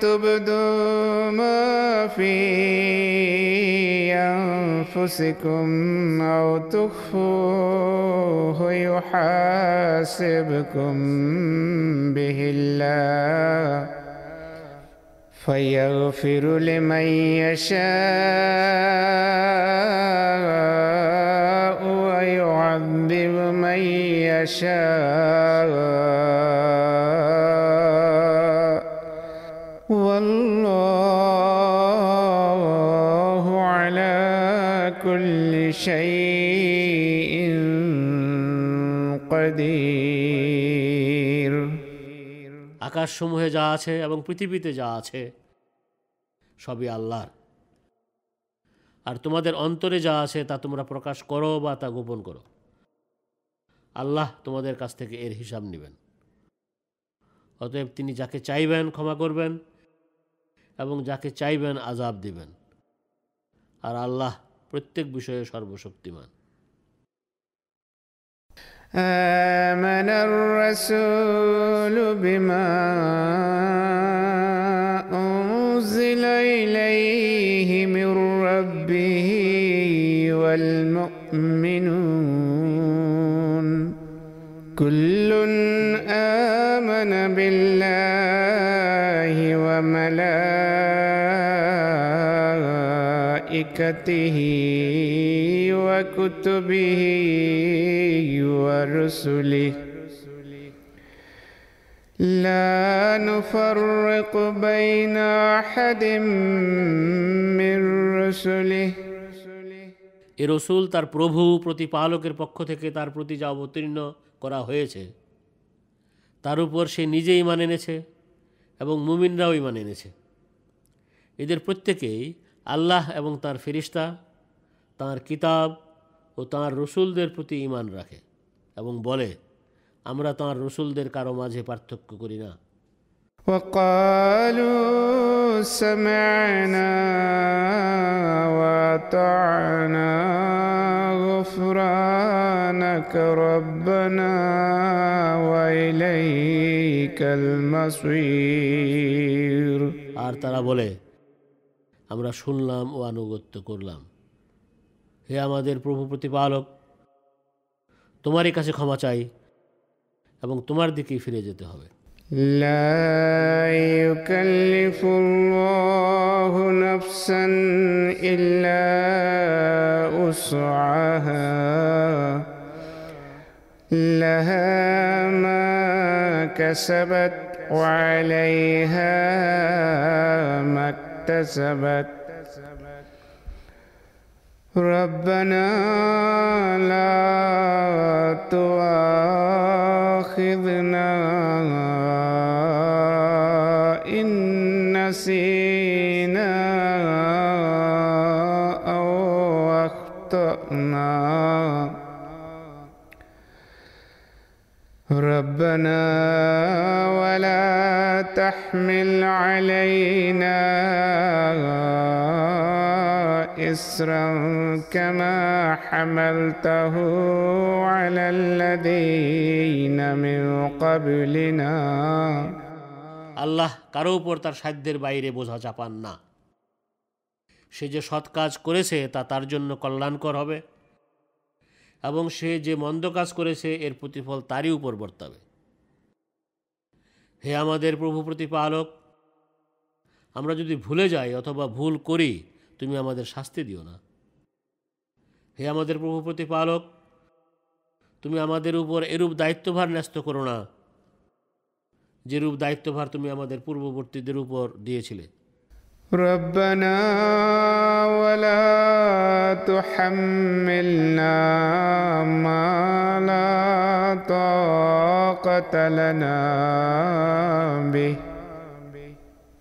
تبدوا ما في أنفسكم أو تخفوه يحاسبكم به الله. فيغفر لمن يشاء ويعذب من يشاء. আকাশসমূহে যা আছে এবং পৃথিবীতে যা আছে, সবই আল্লাহর। আর তোমাদের অন্তরে যা আছে তা তোমরা প্রকাশ করো বা তা গোপন করো। আল্লাহ তোমাদের কাছ থেকে এর হিসাব নেবেন। অতএব তিনি যাকে চাইবেন ক্ষমা করবেন এবং যাকে চাইবেন আজাব দিবেন। আর আল্লাহ প্রত্যেক বিষয়ে সর্বশক্তিমান। آمن الرسول بما أنزل إليه من ربه والمؤمنون. كل آمن بالله وملائكته وكتبه ورسله لا نفرق بين أحد من رسله এ রসুল তার প্রভু প্রতিপালকের পক্ষ থেকে তার প্রতি যা অবতীর্ণ করা হয়েছে তার উপর সে নিজেই ইমান এনেছে এবং মুমিনরাও ইমান এনেছে এদের প্রত্যেকেই আল্লাহ এবং তার ফেরিস্তা তাঁর কিতাব ও তাঁর রসুলদের প্রতি ইমান রাখে এবং বলে আমরা তাঁর রসুলদের কারো মাঝে পার্থক্য করি না وقالوا سمعنا وأطعنا غفرانك ربنا وإليك المصير আর তারা বলে আমরা শুনলাম ও আনুগত্য করলাম হে আমাদের প্রভু প্রতিপালক তোমারই কাছে ক্ষমা চাই এবং তোমার দিকেই ফিরে যেতে হবে لا يكلف الله نفسا إلا وسعها لها ما كسبت وعليها ما اكتسبت ربنا لا تؤاخذنا إن نسينا أو أخطأنا. ربنا ولا تحمل علينا إسرا كما حملته على الذين من قبلنا আল্লাহ কারো উপর তার সাধ্যের বাইরে বোঝা চাপান না সে যে সৎ কাজ করেছে তা তার জন্য কল্যাণকর হবে এবং সে যে মন্দ কাজ করেছে এর প্রতিফল তারই উপর বর্তাবে হে আমাদের প্রভু প্রতিপালক আমরা যদি ভুলে যাই অথবা ভুল করি তুমি আমাদের শাস্তি দিও না হে আমাদের প্রভু প্রতিপালক তুমি আমাদের উপর এরূপ দায়িত্বভার ন্যস্ত করো না যেরূপ দায়িত্বভার তুমি আমাদের পূর্ববর্তীদের উপর দিয়েছিলে ربنا ولا تحملنا ما لا طاقة لنا به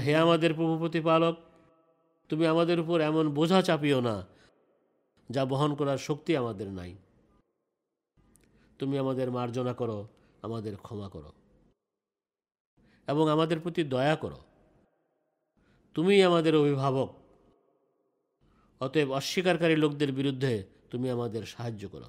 হে আমাদের প্রভুপতি পালক তুমি আমাদের উপর এমন বোঝা চাপিও না, যা বহন করার শক্তি আমাদের নাই। তুমি আমাদের মার্জনা করো, আমাদের ক্ষমা করো এবং আমাদের প্রতি দয়া করো। তুমি আমাদের অভিভাবক, অতএব অস্বীকারী লোকদের বিরুদ্ধে তুমি আমাদের সাহায্য করো।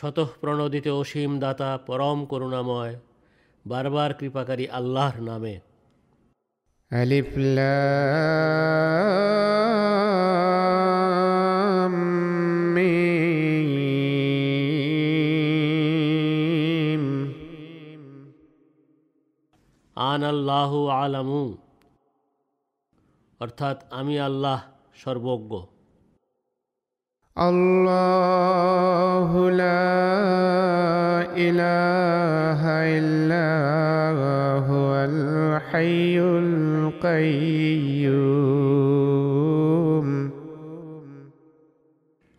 শতঃপ্রণোদিত অসীম দাতা পরম করুণাময় বারবার কৃপাকারী আল্লাহর নামে। আন আল্লাহ আলামু। অর্থাৎ আমি আল্লাহ সর্বজ্ঞ। الله لا إله إلا هو الحي القيوم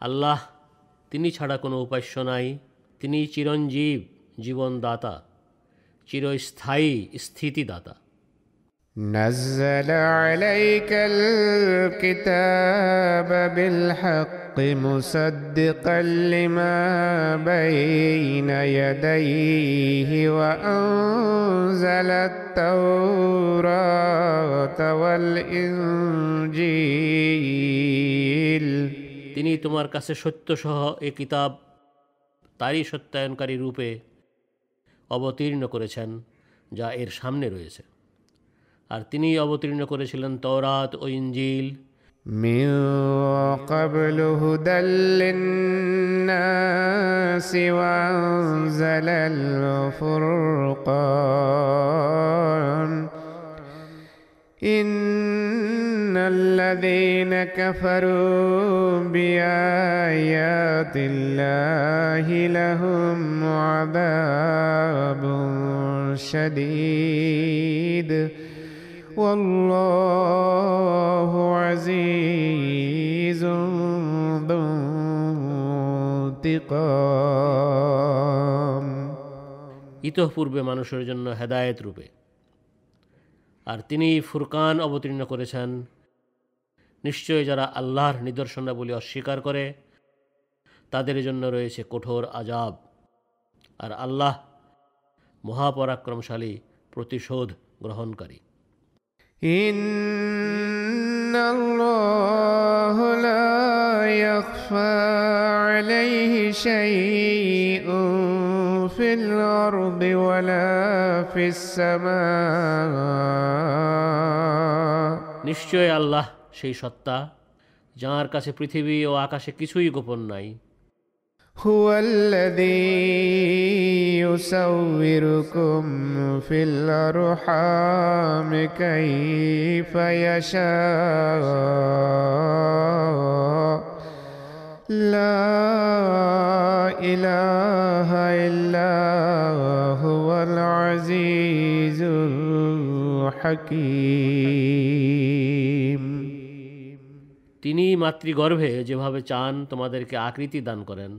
আল্লাহ তিনি ছাড়া কোনো উপাস্য নাই তিনি চিরঞ্জীব জীবনদাতা চিরস্থায়ী স্থিতিদাতা نزل عليك الكتاب بالحق مصدقا لما بين يديه وأنزل التوراة والإنجيل তিনি তোমার কাছে সত্যসহ এ কিতাব তারই সত্যায়নকারী রূপে অবতীর্ণ করেছেন যা এর সামনে রয়েছে আর তিনি অবতীর্ণ করেছিলেন তওরাত ও ইঞ্জিল من قبل هدى للناس وأنزل الفرقان. إن الذين كفروا بآيات الله لهم عذاب شديد. والله عزيز ذو انتقام ইতঃপূর্বে মানুষের জন্য হেদায়েত রূপে আর তিনি ফুরকান অবতীর্ণ করেছেন নিশ্চয় যারা আল্লাহর নিদর্শনাবলী অস্বীকার করে তাদের জন্য রয়েছে কঠোর আজাব আর আল্লাহ মহাপরাক্রমশালী প্রতিশোধ গ্রহণকারী إن الله لا يخفى عليه شيء في الأرض ولا في السماء নিশ্চয় আল্লাহ সেই সত্তা যাঁর কাছে পৃথিবী ও আকাশে কিছুই গোপন নাই هو الذي يصوركم في الأرحام كيف يشاء لا إله إلا هو العزيز الحكيم তিনি মাতৃগর্ভে যেভাবে চান তোমাদেরকে আকৃতি দান করেন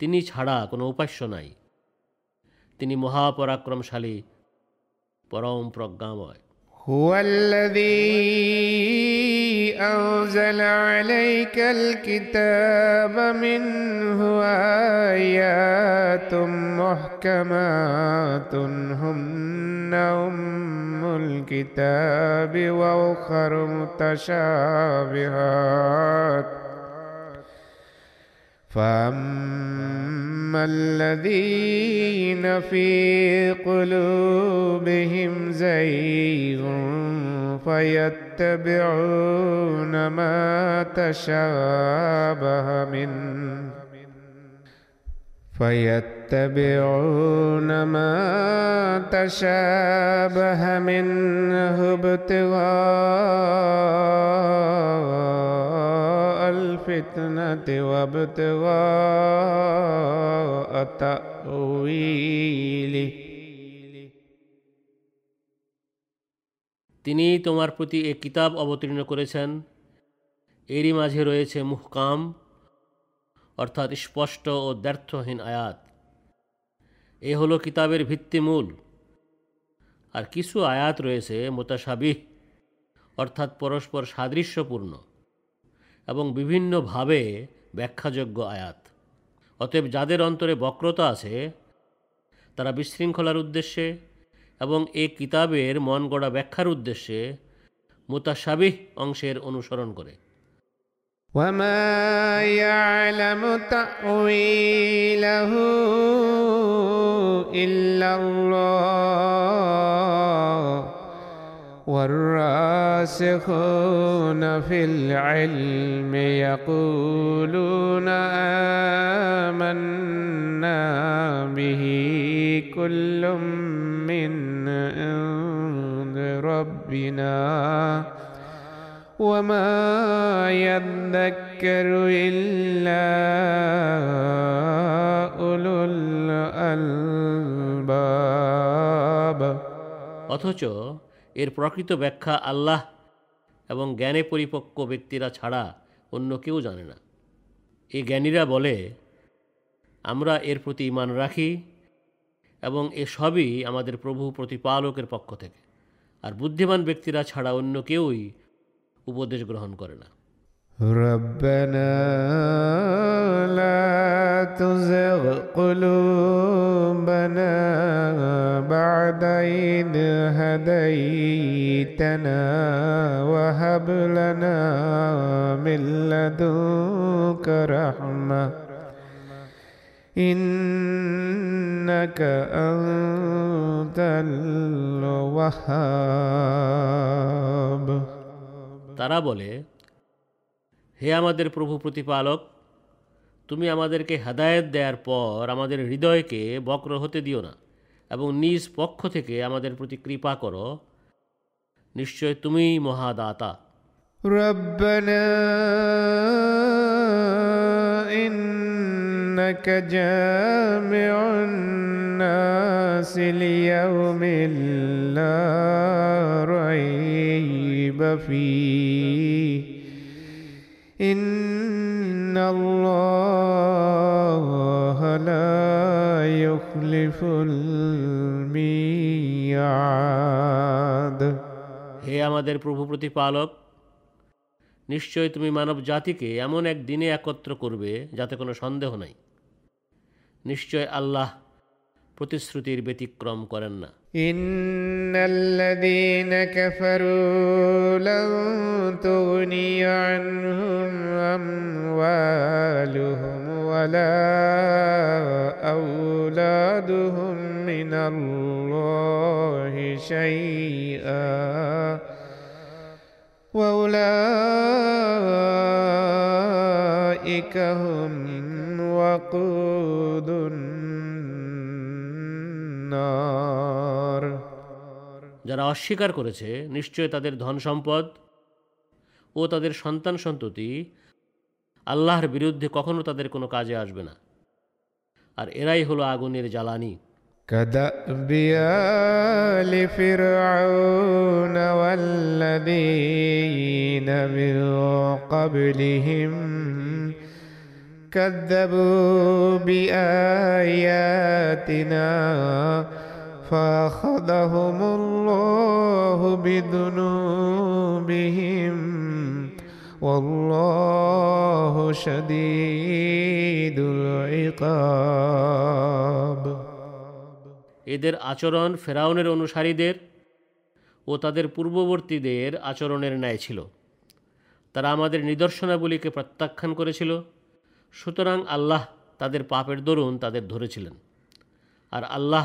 তিনি ছাড়া কোনো উপাস্য নাই তিনি মহাপরাক্রমশালী পরম প্রজ্ঞাময় هو الذي أنزل عليك الكتاب منه آيات محكمات هن أم الكتاب وأخر متشابهات فأما الذين في قلوبهم زيغ فيتبعون ما تشابه منه فيتبعون ما تشابه منه ابتغاء الفتنة وابتغاء تأويله তিনি তোমার প্রতি এ কিতাব অবতীর্ণ করেছেন এরই মাঝে রয়েছে মুহকাম অর্থাৎ স্পষ্ট ও দ্ব্যর্থহীন আয়াত এ হলো কিতাবের ভিত্তিমূল আর কিছু আয়াত রয়েছে মোতাসাবিহ, অর্থাৎ পরস্পর সাদৃশ্যপূর্ণ এবং বিভিন্নভাবে ব্যাখ্যাযোগ্য আয়াত। অতএব যাদের অন্তরে বক্রতা আছে, তারা বিশৃঙ্খলার উদ্দেশ্যে এবং এ কিতাবের মন গড়া ব্যাখ্যার উদ্দেশ্যে মোতাসাবিহ অংশের অনুসরণ করে। وما يعلم تأويله إلا الله والراسخون في العلم يقولون آمنا به كل من عند ربنا وما يذكر إلا أولو الألباب অথচ এর প্রকৃত ব্যাখ্যা আল্লাহ এবং জ্ঞানে পরিপক্ক ব্যক্তিরা ছাড়া অন্য কেউ জানে না এই জ্ঞানীরা বলে আমরা এর প্রতি ইমান রাখি এবং এ সবই আমাদের প্রভু প্রতিপালকের পক্ষ থেকে আর বুদ্ধিমান ব্যক্তিরা ছাড়া অন্য কেউই উপদেশ গ্রহণ করে না ربنا لا تزغ قلوبنا بعد إذ هديتنا وهب لنا من لدنك رحمة إنك أنت الوهاب তারা বলে হে আমাদের প্রভু প্রতিপালক তুমি আমাদেরকে হেদায়েত দেওয়ার পর আমাদের হৃদয়কে বক্র হতে দিও না এবং নিজ পক্ষ থেকে আমাদের প্রতি কৃপা করো নিশ্চয় তুমিই মহাদাতা ربنا إنك جامع الناس ليوم لا ريب فيه إن الله لا يخلف الميعاد হে আমাদের প্রভু প্রতিপালক নিশ্চয় তুমি মানব জাতিকে এমন এক দিনে একত্র করবে যাতে কোনো সন্দেহ নাই নিশ্চয় আল্লাহ প্রতিশ্রুতির ব্যতিক্রম করেন না إن الذين كفروا لن تغني عنهم أموالهم ولا أولادهم من الله شيئا وأولئك هم وقود যারা অস্বীকার করেছে নিশ্চয় তাদের ধন সম্পদ ও তাদের সন্তান সন্ততি আল্লাহর বিরুদ্ধে কখনো তাদের কোনো কাজে আসবে না আর এরাই হলো আগুনের জ্বালানি كدأب آل فرعون والذين من قبلهم كذبوا بآياتنا فأخذهم الله بذنوبهم والله شديد العقاب এদের আচরণ ফেরাউনের অনুসারীদের ও তাদের পূর্ববর্তীদের আচরণের ন্যায় ছিল তারা আমাদের নিদর্শনাবলীকে প্রত্যাখ্যান করেছিল সুতরাং আল্লাহ তাদের পাপের দরুন তাদের ধরেছিলেন আর আল্লাহ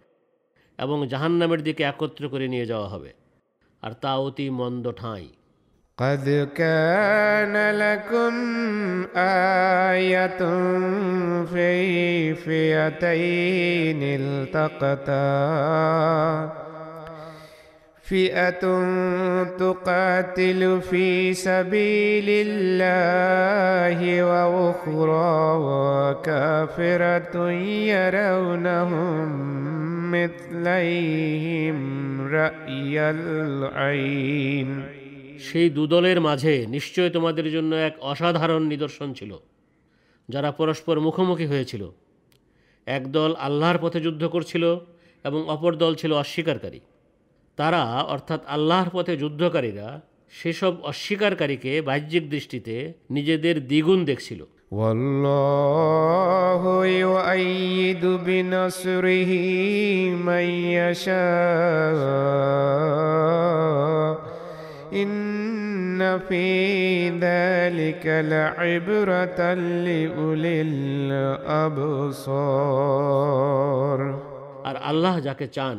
এবং জাহান্নামের দিকে একত্র করে নিয়ে যাওয়া হবে আর তা অতি মন্দ ঠাঁই قد كان لكم آية في فئتين التقتا فئة تقاتل في سبيل الله وأخرى كافرة يرونهم مثليهم رأي العين সেই দুদলের মাঝে নিশ্চয় তোমাদের জন্য এক অসাধারণ নিদর্শন ছিল যারা পরস্পর মুখোমুখি হয়েছিল একদল আল্লাহর পথে যুদ্ধ করছিল এবং অপর দল ছিল অস্বীকারী তারা অর্থাৎ আল্লাহর পথে যুদ্ধকারীরা সেসব অস্বীকারীকে বাহ্যিক দৃষ্টিতে নিজেদের দ্বিগুণ দেখছিল والله يؤيد بنصره من يشاء إن في ذلك لعبرة لأولي الأبصار আর আল্লাহ যাকে চান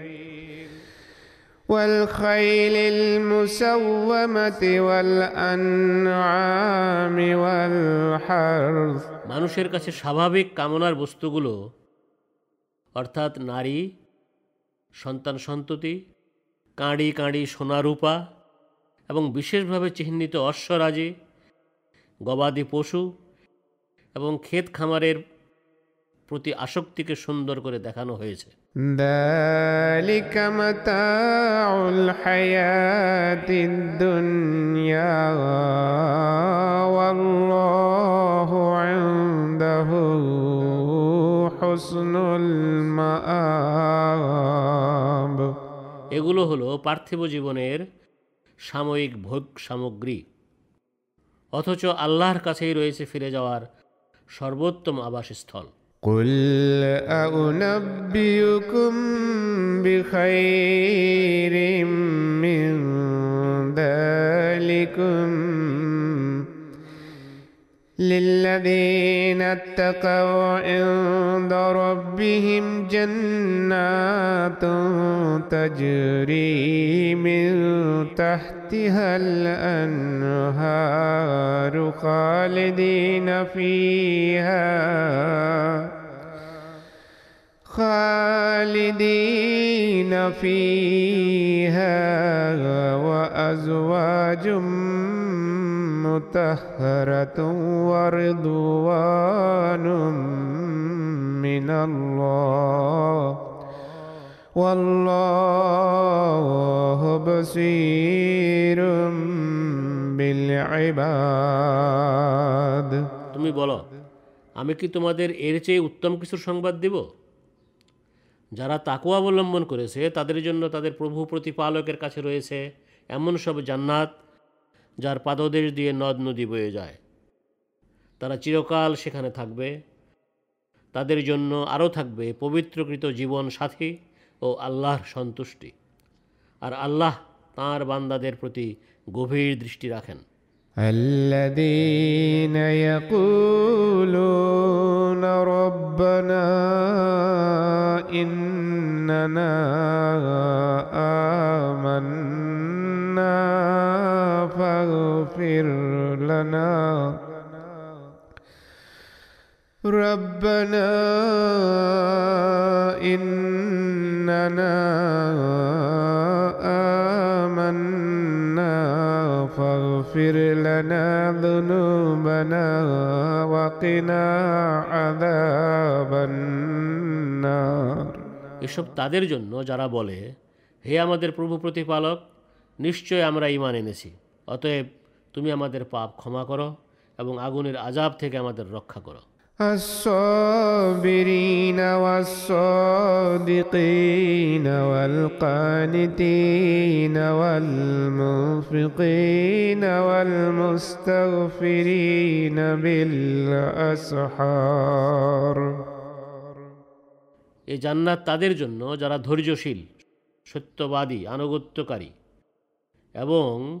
والخيل المسومة والأنعام والحرث মানুষের কাছে স্বাভাবিক কামনার বস্তুগুলো অর্থাৎ নারী সন্তান সন্ততি কাঁড়ি কাঁড়ি সোনা রূপা এবং বিশেষভাবে চিহ্নিত অশ্বরাজি গবাদি পশু এবং ক্ষেত খামারের প্রতি আসক্তিকে সুন্দর করে দেখানো হয়েছে ذلك متاع الحياة الدنيا والله عنده حسن المآب এগুলো হলো পার্থিব জীবনের সাময়িক ভোগ সামগ্রী অথচ আল্লাহর কাছেই রয়েছে ফিরে যাওয়ার সর্বোত্তম আবাসস্থল قل أنبئكم بخير من ذلكم للذين اتقوا عند ربهم جنات تجري من تحتها الأنهار خالدين فيها خالدين فيها وأزواج مطهرة ورضوان من الله والله بصير بالعباد তুমি বলো আমি কি তোমাদের এর চেয়ে উত্তম কিছুর সংবাদ দিব যারা তাকুয়া অবলম্বন করেছে তাদের জন্য তাদের প্রভু প্রতিপালকের কাছে রয়েছে এমন সব জান্নাত যার পাদদেশ দিয়ে নদ নদী বয়ে যায় তারা চিরকাল সেখানে থাকবে তাদের জন্য আরও থাকবে পবিত্রকৃত জীবন সাথী ও আল্লাহর সন্তুষ্টি আর আল্লাহ তাঁর বান্দাদের প্রতি গভীর দৃষ্টি রাখেন الذين يقولون ربنا إننا آمنا فاغفر لنا ربنا إننا آمنا فاغفر لنا ذنوبنا وقنا عذاب النار এসব তাদের জন্য যারা বলে হে আমাদের প্রভু প্রতিপালক নিশ্চয় আমরা ইমান এনেছি অতএব তুমি আমাদের পাপ ক্ষমা করো এবং আগুনের আজাব থেকে আমাদের রক্ষা করো الصابرين والصادقين والقانتين والمنفقين والمستغفرين بالأسحار এই জান্নাত তাদের জন্য যারা ধৈর্যশীল সত্যবাদী আনুগত্যকারী এবং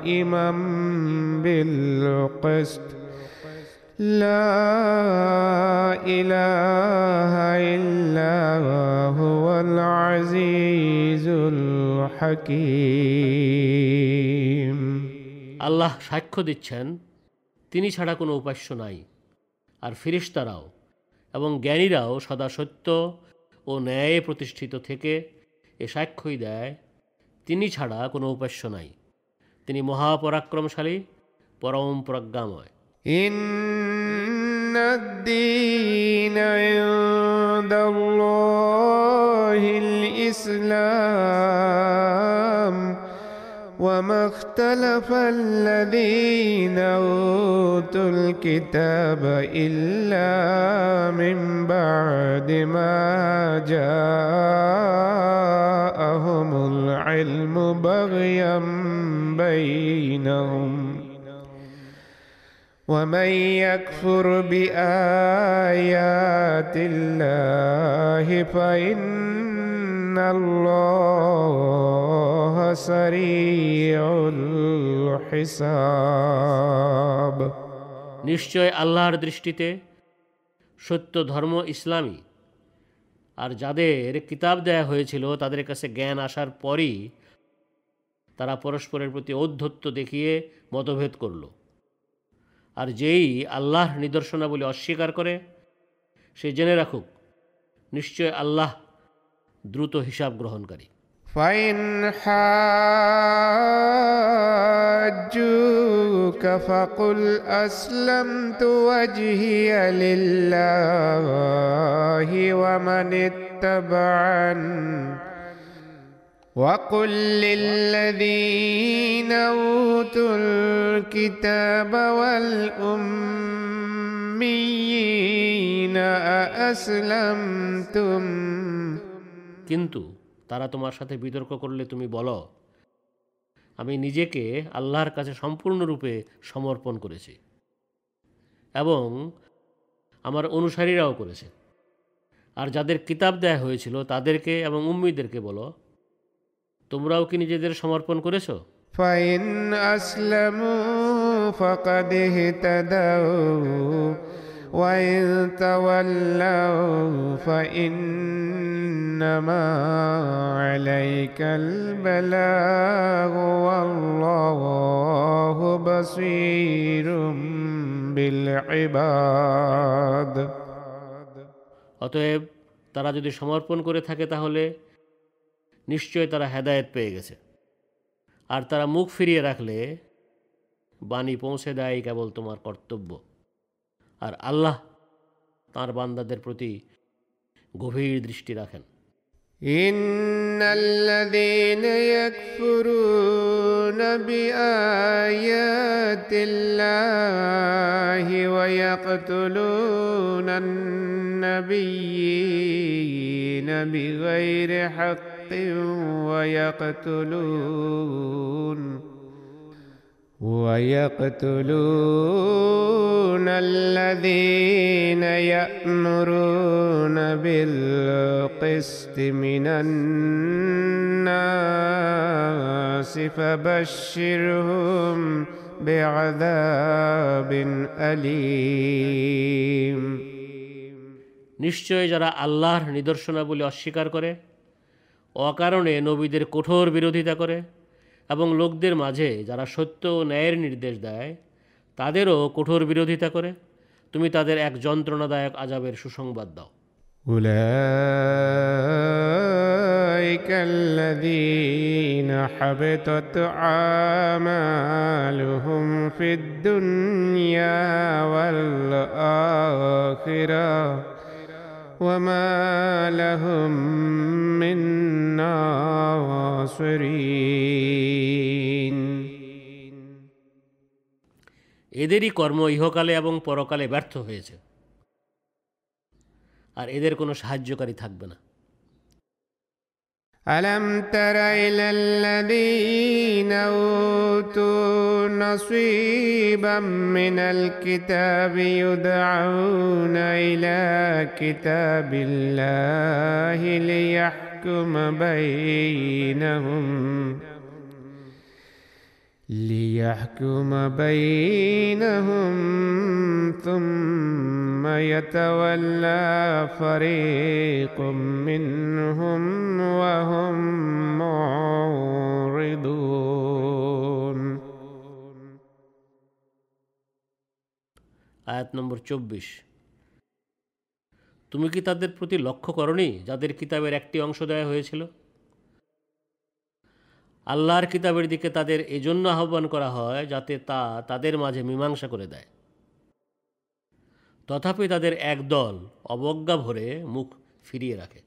قائما بالقسط لا إله إلا هو العزيز الحكيم আল্লাহ সাক্ষ্য দিচ্ছেন তিনি ছাড়া কোনো উপাস্য নাই আর ফিরিস্তারাও এবং জ্ঞানীরাও সদা সত্য ও ন্যায়ে প্রতিষ্ঠিত থেকে এ সাক্ষ্যই দেয় তিনি ছাড়া কোনো উপাস্য নাই তিনি মহাপরাক্রমশালী পরম প্রজ্ঞাময়। إن وما اختلف الذين أوتوا الكتاب إلا من بعد ما جاءهم العلم بغيا بينهم. ومن يكفر بآيات الله فإن الله سريع الحساب নিশ্চয় আল্লাহর দৃষ্টিতে সত্য ধর্ম ইসলামী আর যাদের কিতাব দেয়া হয়েছিল তাদের কাছে জ্ঞান আসার পরই তারা পরস্পরের প্রতি ঔদ্ধত্য দেখিয়ে মতভেদ করল আর যেই আল্লাহর নিদর্শনাবলী অস্বীকার করে সে জেনে রাখুক নিশ্চয় আল্লাহ দ্রুত হিসাব গ্রহণকারী فإن حاجوك فقل أسلمت وجهي لله ومن اتبعن وقل للذين أوتوا الكتاب والأميين أأسلمتم কিন্তু তারা তোমার সাথে বিতর্ক করলে তুমি বলো আমি নিজেকে আল্লাহর কাছে সম্পূর্ণরূপে সমর্পণ করেছি এবং আমার অনুসারীরাও করেছে আর যাদের কিতাব দেয়া হয়েছিল তাদেরকে এবং উম্মিদেরকে বলো তোমরাও কি নিজেদের সমর্পণ করেছো فإن أسلموا فقد اهتدوا وإن تولوا فإنما عليك البلاغ والله بصير بالعباد অতএব তারা যদি সমর্পণ করে থাকে তাহলে নিশ্চয় তারা হেদায়েত পেয়ে গেছে আর তারা মুখ ফিরিয়ে রাখলে বাণী পৌঁছে দেয় কেবল তোমার কর্তব্য আর আল্লাহ তার বান্দাদের প্রতি গভীর দৃষ্টি রাখেন إن الذين يكفرون بآيات الله ويقتلون النبيين بغير حق ويقتلون ويقتلون الذين يأمرون بالقسط من الناس فبشرهم بعذاب أليم নিশ্চয় যারা আল্লাহর নিদর্শনাবলী অস্বীকার করে অকারণে নবীদের কঠোর বিরোধিতা করে এবং লোকদের মাঝে যারা সত্য ও ন্যায়ের নির্দেশ দেয় তাদেরও কঠোর বিরোধিতা করে তুমি তাদের এক যন্ত্রণাদায়ক আজাবের সুসংবাদ দাও أولئك الذين حبطت أعمالهم في الدنيا والآخرة وما لهم من ناصرين এদেরই কর্ম ইহকালে এবং পরকালে ব্যর্থ হয়েছে। আর এদের কোনো সাহায্যকারী থাকবে না। ألم تر إلى الذين أوتوا نصيبا من الكتاب يدعون إلى كتاب الله ليحكم بينهم؟ ليحكم بينهم ثم يتولى فريق منهم وهم معرضون আয়াত নম্বর চব্বিশ তুমি কি তাদের প্রতি লক্ষ্য করনি যাদের কিতাবের একটি অংশ দেওয়া হয়েছিল আল্লাহর কিতাবের দিকে তাদের এজন্য আহ্বান করা হয় যাতে তা তাদের মাঝে মীমাংসা করে দেয় তথাপি তাদের একদল অবজ্ঞা ভরে মুখ ফিরিয়ে রাখে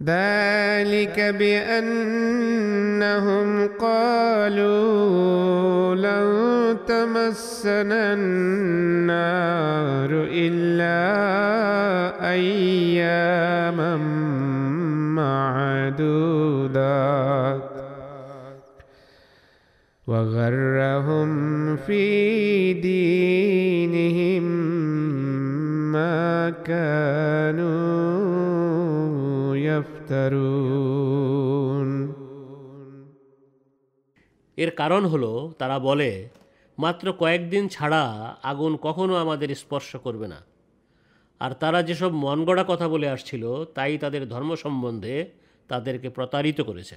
ذلك بأنهم قالوا لن تمسنا النار إلا أياما معدودات وغرهم في دينهم ما كانوا يفترون এর কারণ হলো তারা বলে মাত্র কয়েকদিন ছাড়া আগুন কখনো আমাদের স্পর্শ করবে না আর তারা যেসব মনগড়া কথা বলে আসছিল তাই তাদের ধর্ম সম্বন্ধে তাদেরকে প্রতারিত করেছে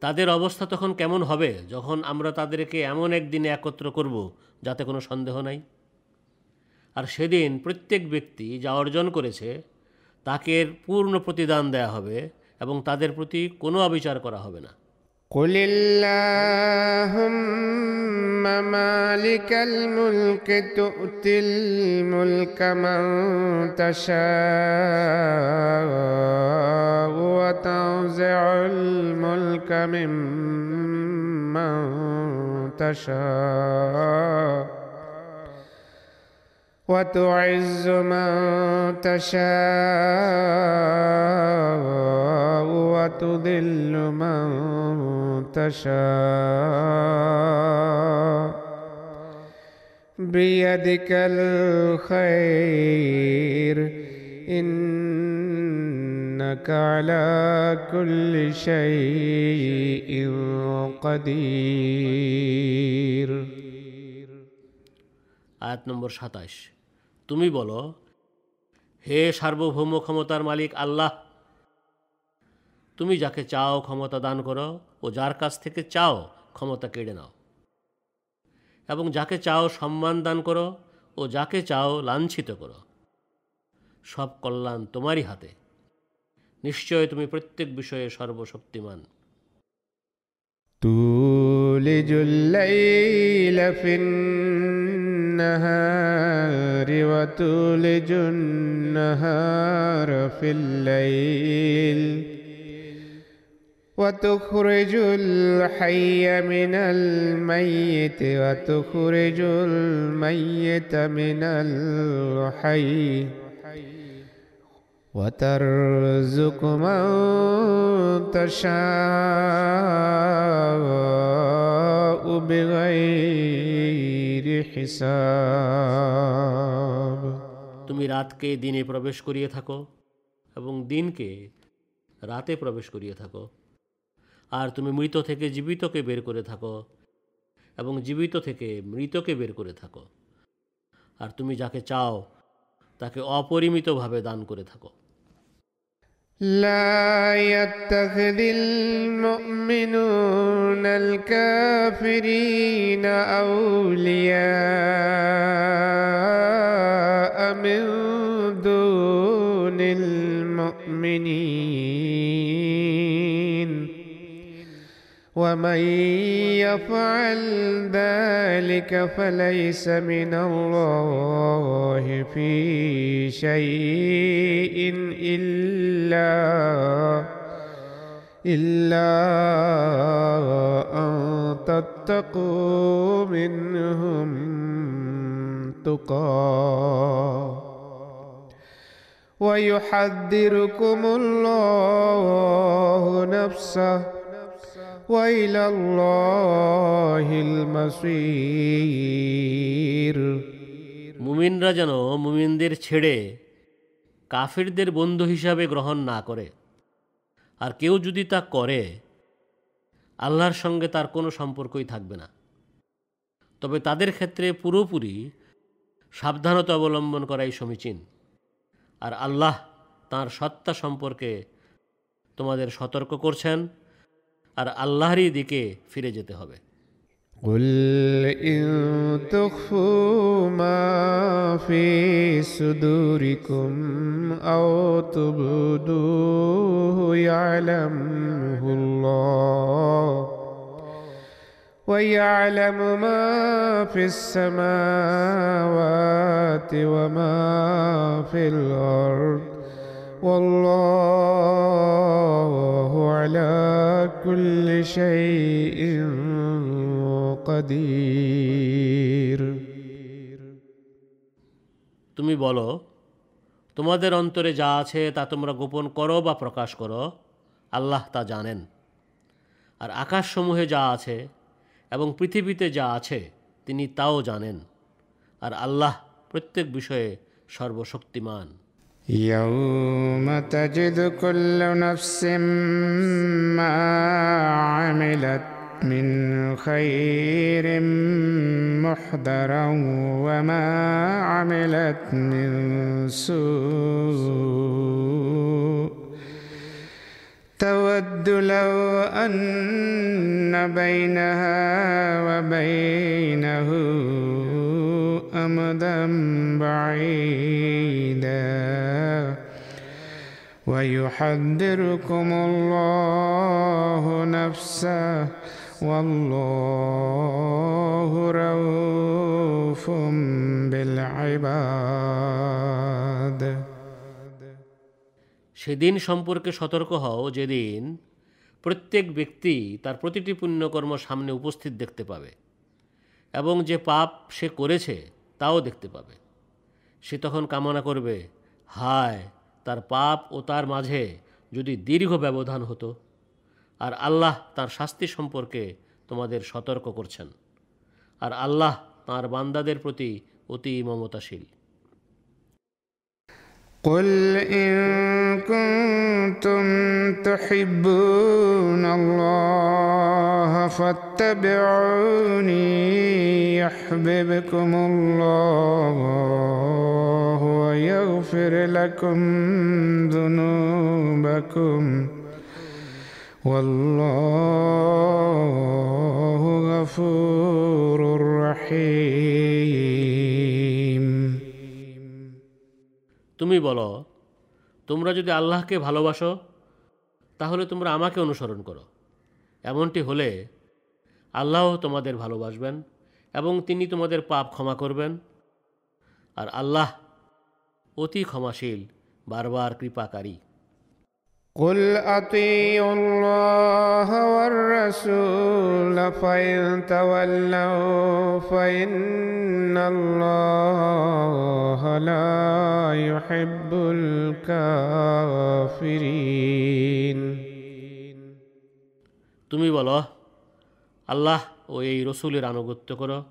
তাদের অবস্থা তখন কেমন হবে যখন আমরা তাদেরকে এমন একদিনে একত্র করব যাতে কোনো সন্দেহ নাই? আর সেদিন প্রত্যেক ব্যক্তি যা অর্জন করেছে, তাকে পূর্ণ প্রতিদান দেয়া হবে এবং তাদের প্রতি কোনো অবিচার করা হবে না। قل اللهم مالك الملك تؤتي الملك من تشاء وتنزع الملك ممن تشاء وتعز من تشاء وتذل من تشاء. بيدك الخير إنك على كل شيء قدير. آيات نمبر 27 তুমি বলো, হে সার্বভৌম ক্ষমতার মালিক আল্লাহ, তুমি যাকে চাও ক্ষমতা দান করো ও যার কাছ থেকে চাও ক্ষমতা কেড়ে নাও। এবং যাকে চাও সম্মান দান করো ও যাকে চাও লাঞ্ছিত করো। সব কল্যাণ তোমারই হাতে। নিশ্চয় তুমি প্রত্যেক বিষয়ে সর্বশক্তিমান। তুলিজুল্লাইলা ফিন النهار وتولج النهار في الليل وتخرج الحي من الميت وتخرج الميت من الحي وترزق من تشاء بغير حساب তুমি রাতকে দিনে প্রবেশ করিয়ে থাকো এবং দিনকে রাতে প্রবেশ করিয়ে থাকো আর তুমি মৃত থেকে জীবিতকে বের করে থাকো এবং জীবিত থেকে মৃতকে বের করে থাকো আর তুমি যাকে চাও তাকে অপরিমিতভাবে দান করে থাকো لا يتخذ المؤمنون الكافرين أولياء من دون المؤمنين ومن يفعل ذلك فليس من الله في شيء إلا إلا أن تتقوا منهم تقاه ويحذركم الله نفسه وإلى الله المصير মুমিনরা যেন মুমিনদের ছেড়ে কাফিরদের বন্ধু হিসাবে গ্রহণ না করে আর কেউ যদি তা করে আল্লাহর সঙ্গে তার কোনো সম্পর্কই থাকবে না তবে তাদের ক্ষেত্রে পুরোপুরি সাবধানতা অবলম্বন করাই সমীচীন আর আল্লাহ তার সত্তা সম্পর্কে তোমাদের সতর্ক করছেন আর আল্লাহরই দিকে ফিরে যেতে হবে قل إن تخفوا ما في صدوركم أو تبدوه يعلمه الله ويعلم ما في السماوات وما في الأرض والله على كل شيء قدير তুমি বলো তোমাদের অন্তরে যা আছে তা তোমরা গোপন করো বা প্রকাশ করো আল্লাহ তা জানেন আর আকাশসমূহে যা আছে এবং পৃথিবীতে যা আছে তিনি তাও জানেন আর আল্লাহ প্রত্যেক বিষয়ে সর্বশক্তিমান يوم تجد كل نفس ما عملت من خير محضرا وما عملت من سوء. تود لو أن بينها وبينه أمدا بعيدا ويحذركم الله نفسه والله رؤوف بالعباد সেদিন সম্পর্কে সতর্ক হও যেদিন প্রত্যেক ব্যক্তি তার প্রতিটি পুণ্যকর্ম সামনে উপস্থিত দেখতে পাবে এবং যে পাপ সে করেছে তাও দেখতে পাবে। সে তখন কামনা করবে, হায়, তার পাপ ও তার মাঝে যদি দীর্ঘ ব্যবধান হতো আর আল্লাহ তার শাস্তি সম্পর্কে তোমাদের সতর্ক করছেন। আর আল্লাহ তার বান্দাদের প্রতি অতি মমতাশীল। قل إن كنتم تحبون الله فاتبعوني يحببكم الله ويغفر لكم ذنوبكم والله غفور رحيم তুমি বলো, তোমরা যদি আল্লাহকে ভালোবাসো, তাহলে তোমরা আমাকে অনুসরণ করো। এমনটি হলে আল্লাহ তোমাদের ভালোবাসবেন এবং তিনি তোমাদের পাপ ক্ষমা করবেন। আর আল্লাহ অতি ক্ষমাশীল, বারবার কৃপাকারী। قل أطيعوا الله والرسول فإن تولوا فإن الله لا يحب الكافرين তুমি বলো আল্লাহ ও এই রসুলের আনুগত্য করো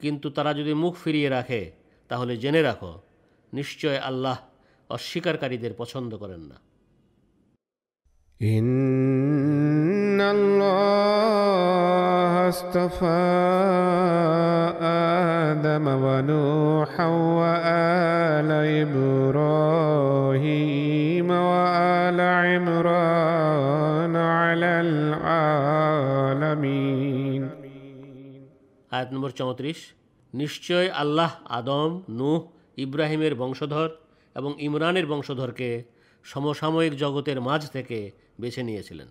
কিন্তু তারা যদি মুখ ফিরিয়ে রাখে তাহলে জেনে রাখো নিশ্চয় আল্লাহ অস্বীকারীদের পছন্দ করেন না إن الله اصطفى آدم ونوحا وآل إبراهيم وآل عمران على العالمين আয়াত নম্বর চৌত্রিশ নিশ্চয় আল্লাহ আদম নূহ ইব্রাহিমের বংশধর এবং ইমরানের বংশধরকে সমসাময়িক জগতের মাঝ থেকে বেছে নিয়েছিলেন।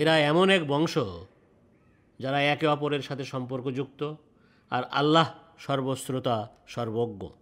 এরা এমন এক বংশ যারা একে অপরের সাথে সম্পর্কযুক্ত আর আল্লাহ সর্বশ্রোতা সর্বজ্ঞ।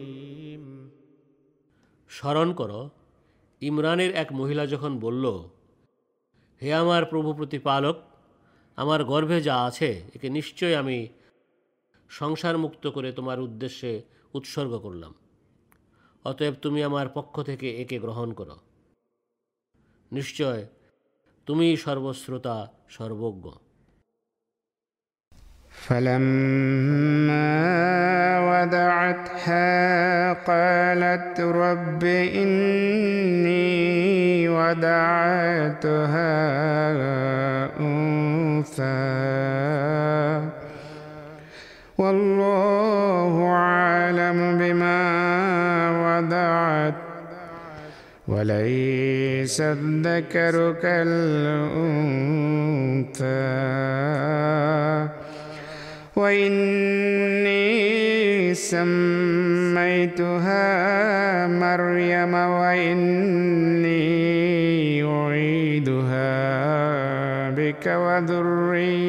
স্মরণ করো, ইমরানের এক মহিলা যখন বলল, হে আমার প্রভু প্রতিপালক, আমার গর্ভে যা আছে, একে নিশ্চয় আমি সংসার মুক্ত করে তোমার উদ্দেশ্যে উৎসর্গ করলাম। অতএব তুমি আমার পক্ষ থেকে একে গ্রহণ করো। নিশ্চয় তুমি সর্বশ্রোতা, সর্বজ্ঞ। فلما وضعتها قالت رب إني وضعتها أنثى. والله أعلم بما وضعت وليس الذكر كالأنثى. وإني سميتها مريم وإني أعيدها بك وذريتها.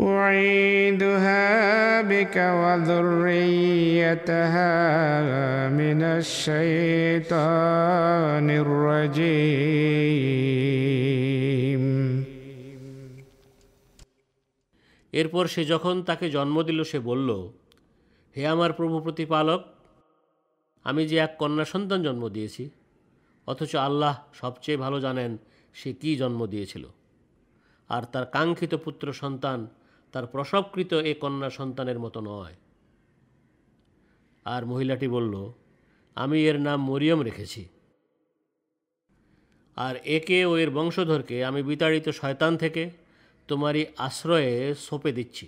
أعيدها بك وذريتها من الشيطان الرجيم. এরপর সে যখন তাকে জন্ম দিল, সে বলল, হে আমার প্রভু প্রতিপালক, আমি যে এক কন্যা সন্তান জন্ম দিয়েছি, অথচ আল্লাহ সবচেয়ে ভালো জানেন সে কি জন্ম দিয়েছিল। আর তার কাঙ্ক্ষিত পুত্র সন্তান তার প্রসবকৃত এ কন্যা সন্তানের মতো নয়। আর মহিলাটি বলল, আমি এর নাম মরিয়ম রেখেছি। আর একে ও এর বংশধরকে আমি বিতাড়িত শয়তান থেকে তোমারই আশ্রয়ে সঁপে দিচ্ছি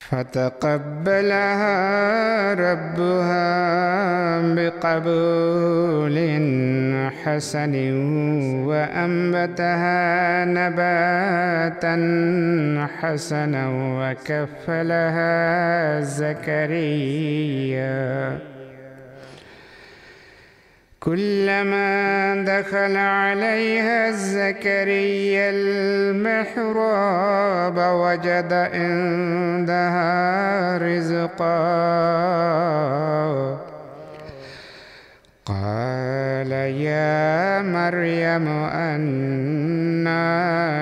فتقبلها ربها بقبول حسن وأنبتها نباتا حسنا وكفلها زكريا كلما دخل عليها زكريا المحراب وجد عندها رزقا. قال يا مريم أنى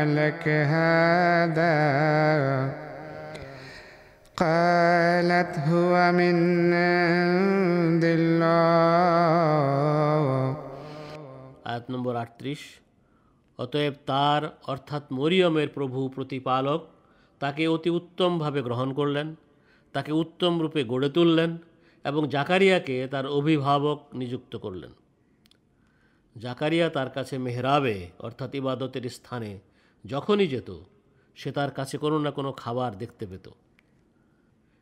لك هذا؟ قالت هو من عند الله আয়াত নম্বর আটত্রিশ অতএব তার অর্থাৎ মরিয়মের প্রভু প্রতিপালক তাকে অতি উত্তমভাবে গ্রহণ করলেন তাকে উত্তম রূপে গড়ে তুললেন এবং জাকারিয়াকে তার অভিভাবক নিযুক্ত করলেন জাকারিয়া তার কাছে মেহরাবে অর্থাৎ ইবাদতের স্থানে যখনই যেত সে তার কাছে কোনো না কোনো খাবার দেখতে পেত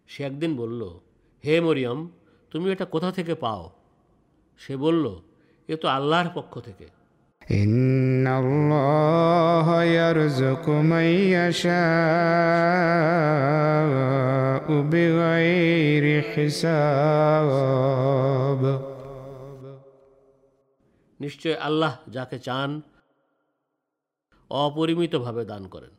সে একদিন বলল হে মরিয়ম তুমি এটা কোথা থেকে পাও? সে বলল এ তো আল্লাহর পক্ষ থেকে। নিশ্চয় আল্লাহ যাকে চান অপরিমিতভাবে দান করেন।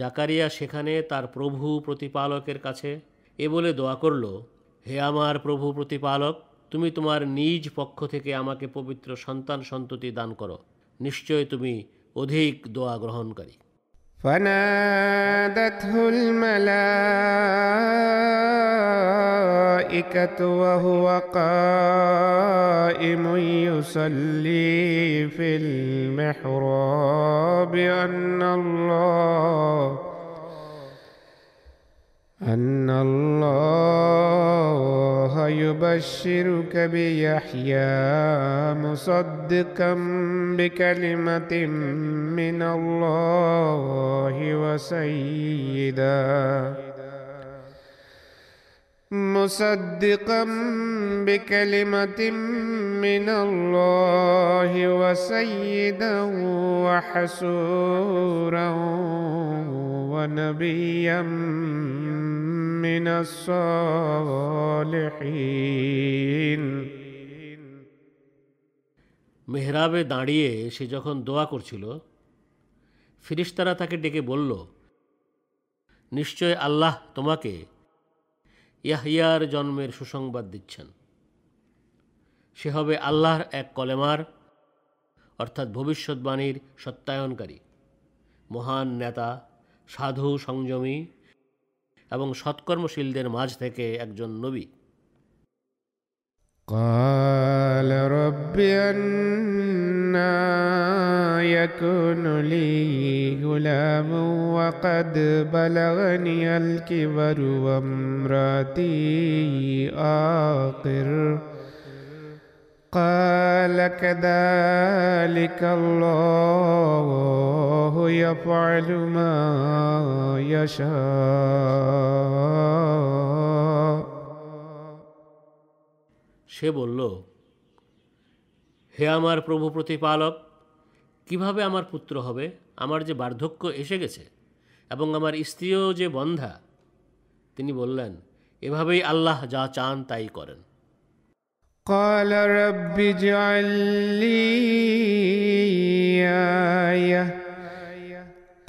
জাকারিয়া সেখানে তার প্রভু প্রতিপালকের কাছে এ বলে দোয়া করল, হে আমার প্রভু প্রতিপালক, তুমি তোমার নিজ পক্ষ থেকে আমাকে পবিত্র সন্তান সন্ততি দান করো। নিশ্চয় তুমি অধিক দোয়া গ্রহণকারী। فنادته الملائكة وهو قائم يصلي في المحراب أن الله أن الله يبشرك بيحيى مصدقا بكلمة من الله وسيدا. مصدقا بكلمة من الله وسيدا وحسورا ونبيا من الصالحين মেহরাবে দাঁড়িয়ে সে যখন দোয়া করছিল ফিরিস্তারা তাকে ডেকে বলল নিশ্চয় আল্লাহ তোমাকে ইয়াহিয়ার জন্মের সুসংবাদ দিচ্ছেন। সে হবে আল্লাহর এক কলেমার, অর্থাৎ ভবিষ্যৎবাণীর সত্যায়নকারী, মহান নেতা, সাধু, সংযমী এবং সৎকর্মশীলদের মাঝ থেকে একজন নবী। قال رب أنا يكون لي غلام وقد بلغني الكبر وامرأتي آقر. قال كذلك الله يفعل ما يشاء. সে বলল হে আমার প্রভু প্রতিপালক কিভাবে আমার পুত্র হবে আমার যে বার্ধক্য এসে গেছে এবং আমার স্ত্রীও যে বন্ধা তিনি বললেন এভাবেই আল্লাহ যা চান তাই করেন قال رب اجعل لي آية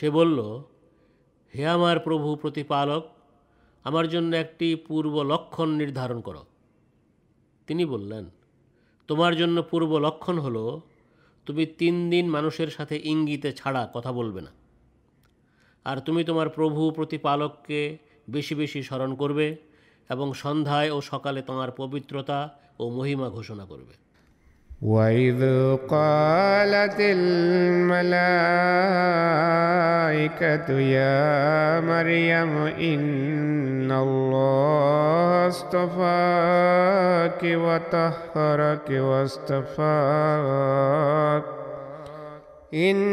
সে বলল, হে আমার প্রভু প্রতিপালক, আমার জন্য একটি পূর্ব লক্ষণ নির্ধারণ করো। তিনি বললেন, তোমার জন্য পূর্ব লক্ষণ হলো, তুমি তিন দিন মানুষের সাথে ইঙ্গিতে ছাড়া কথা বলবে না। আর তুমি তোমার প্রভু প্রতিপালককে বেশি বেশি স্মরণ করবে এবং সন্ধ্যায় ও সকালে তোমার পবিত্রতা ও মহিমা ঘোষণা করবে। وإذ قالت الملائكة يا مريم إن الله اصطفاك وطهرك واصطفاك إن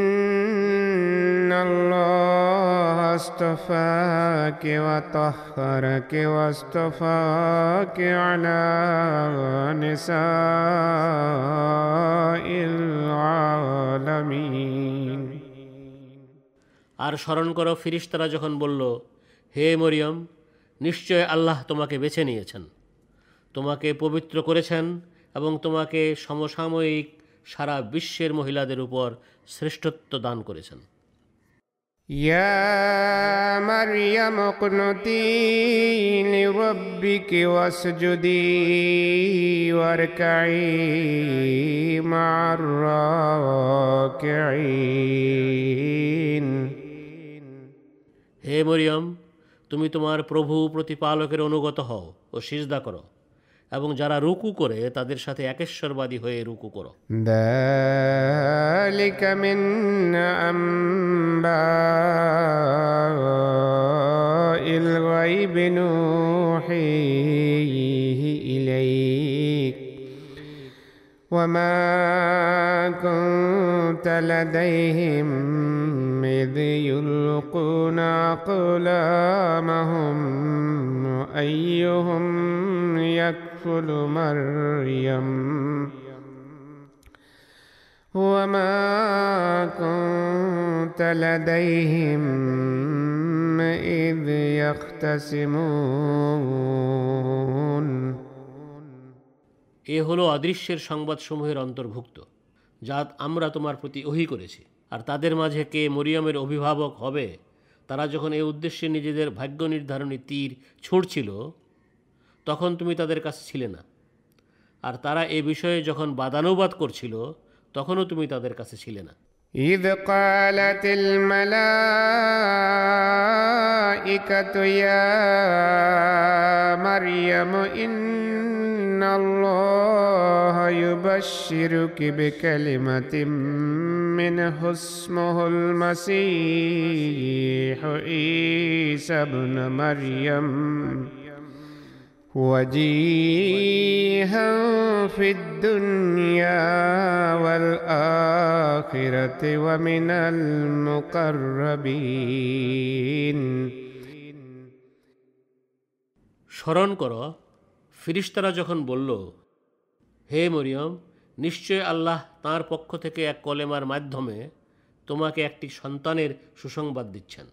الله اصطفاك وطهرك واصطفاك على نساء العالمين আর স্মরণ করো ফিরিস্তারা যখন বলল হে মরিয়ম নিশ্চয় আল্লাহ তোমাকে বেছে নিয়েছেন তোমাকে পবিত্র করেছেন এবং তোমাকে সমসাময়িক সারা বিশ্বের মহিলাদের উপর শ্রেষ্ঠত্ব দান করেছেন يا مريم اقنتي لربك واسجدي واركعي مع الراكعين হে মরিয়ম তুমি তোমার প্রভু প্রতিপালকের অনুগত হও ও সিজদা করো এবং যারা রুকু করে তাদের সাথে একেশ্বরবাদী হয়ে রুকু করো ذلك من أنباء الغيب نوحيه إليك وما كنت لديهم إذ يلقون أقلامهم أيهم يكفل مريم وما كنت لديهم إذ يختصمون এ হলো অদৃশ্যের সংবাদসমূহের অন্তর্ভুক্ত যা আমরা তোমার প্রতি ওহি করেছি আর তাদের মাঝে কে মরিয়মের অভিভাবক হবে তারা যখন এ উদ্দেশ্যে নিজেদের ভাগ্য নির্ধারণী তীর ছুড়ছিল তখন তুমি তাদের কাছে ছিলে না আর তারা এ বিষয়ে যখন বাদানুবাদ করছিল তখনও তুমি তাদের কাছে ছিলে না إذ قالت الملائكة يا مريم إن الله يبشرك بكلمة منه اسمه المسيح عيسى ابن مريم وجيها في الدنيا والآخرة ومن المقربين স্মরণ করো ফিরিস্তারা যখন বলল হে মরিয়ম নিশ্চয় আল্লাহ তার পক্ষ থেকে এক কলেমার মাধ্যমে তোমাকে একটি সন্তানের সুসংবাদ দিচ্ছেন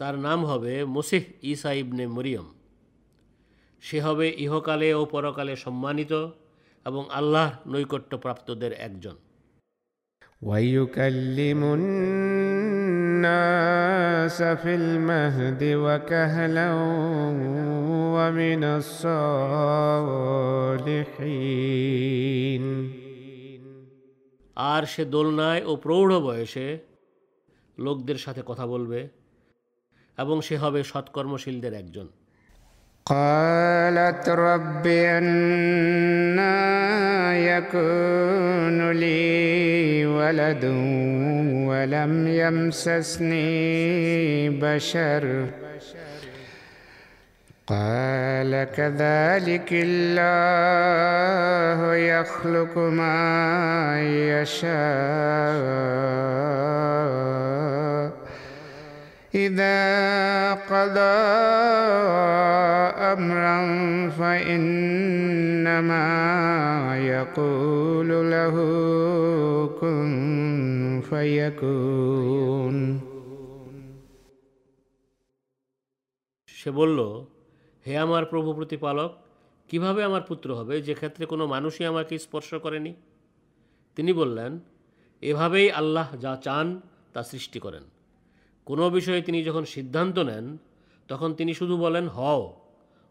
তার নাম হবে মসিহ ইসা ইবনে মরিয়ম সে হবে ইহকালে ও পরকালে সম্মানিত এবং আল্লাহ নৈকট্যপ্রাপ্তদের একজন। আর সে দোলনায় ও প্রৌঢ় বয়সে লোকদের সাথে কথা বলবে এবং সে হবে সৎকর্মশীলদের একজন। قالت رب أنا يكون لي ولد ولم يمسسني بشر. قال كذلك الله يخلق ما يشاء. إذا قضى أمرا فإنما يقول له كن فيكون সে বলল হে আমার প্রভু প্রতিপালক কিভাবে আমার পুত্র হবে যে ক্ষেত্রে কোনো মানুষই আমাকে স্পর্শ করেনি তিনি বললেন এভাবেই আল্লাহ যা চান তা সৃষ্টি করেন কোনো বিষয়ে তিনি যখন সিদ্ধান্ত নেন তখন তিনি শুধু বলেন হও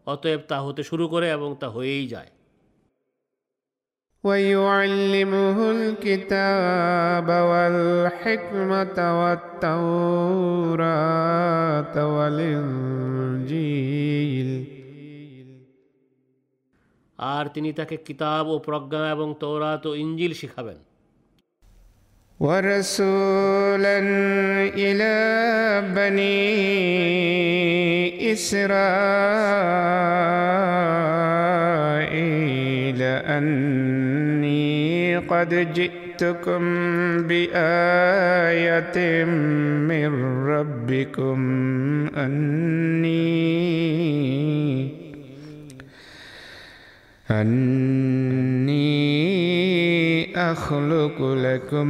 অতএব তা হতে শুরু করে এবং তা হয়েই যায় ويعلمه الكتاب والحكمة والتوراة والإنجيل আর তিনি তাকে কিতাব ও প্রজ্ঞা এবং তৌরাত ও ইঞ্জিল শিখাবেন ورسولا إلى بني إسرائيل أني قد جئتكم بآية من ربكم أني أني أخلق لكم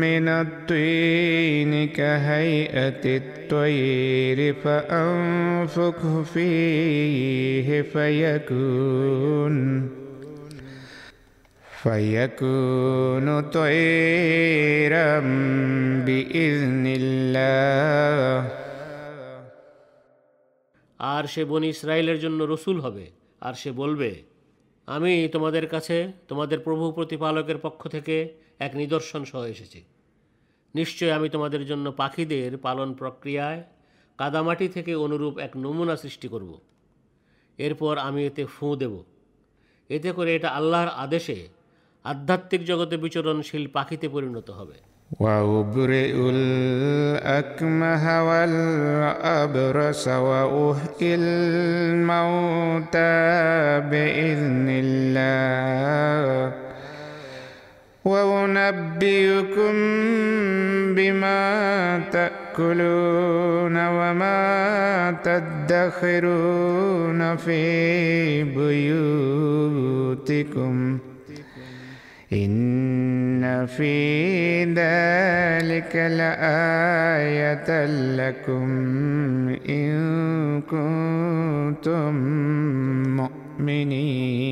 من الطين كهيئة الطير فأنفخ فيه فيكون فيكون طيرا بإذن الله আর সে বনি ইসরায়েলের জন্য রসুল হবে আর সে বলবে আমি তোমাদের কাছে, তোমাদের প্রভু প্রতিপালকের পক্ষ থেকে এক নিদর্শন সহ এসেছি। নিশ্চয় আমি তোমাদের জন্য পাখিদের পালন প্রক্রিয়ায় কাদামাটি থেকে অনুরূপ এক নমুনা সৃষ্টি করব। এরপর আমি এতে ফুঁ দেব। এতে করে এটা আল্লাহর আদেশে আধ্যাত্মিক জগতে বিচরণশীল পাখিতে পরিণত হবে। وأبرئ الأكمه والأبرص وأحيي الموتى بإذن الله. وأنبئكم بما تأكلون وما تدخرون في بيوتكم. إن في ذلك لآية لكم إن كنتم مؤمنين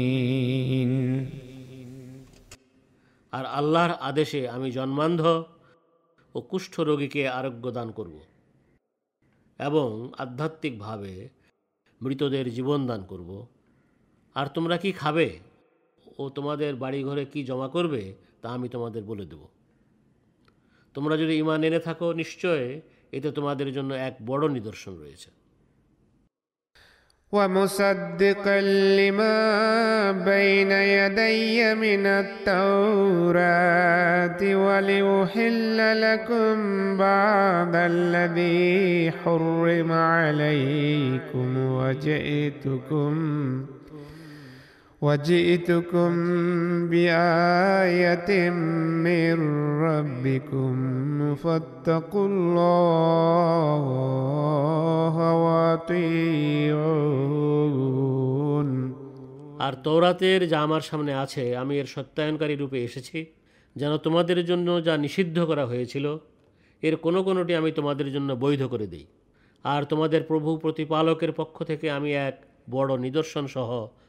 আর আল্লাহর আদেশে আমি জন্মান্ধ ও কুষ্ঠ রোগীকে আরোগ্য দান করব এবং আধ্যাত্মিকভাবে মৃতদের জীবন দান করব আর তোমরা কি খাবে ও তোমাদের বাড়িঘরে কি জমা করবে তা আমি তোমাদের বলে দেব তোমরা যদি ইমান এনে থাকো নিশ্চয় এতে তোমাদের জন্য এক বড় নিদর্শন রয়েছে ومصدقا لما بين يدي من التوراة ولأحل لكم بعض الذي حرم عليكم وجئتكم وجئتكم بآية من ربكم فاتقوا الله وأطيعون আর তৌরাতের যা আমার সামনে আছে আমি এর সত্যায়নকারী রূপে এসেছি যেন তোমাদের জন্য যা নিষিদ্ধ করা হয়েছিল এর কোনো কোনোটি আমি তোমাদের জন্য বৈধ করে দিই আর তোমাদের প্রভু প্রতিপালকের পক্ষ থেকে আমি এক বড় নিদর্শন সহ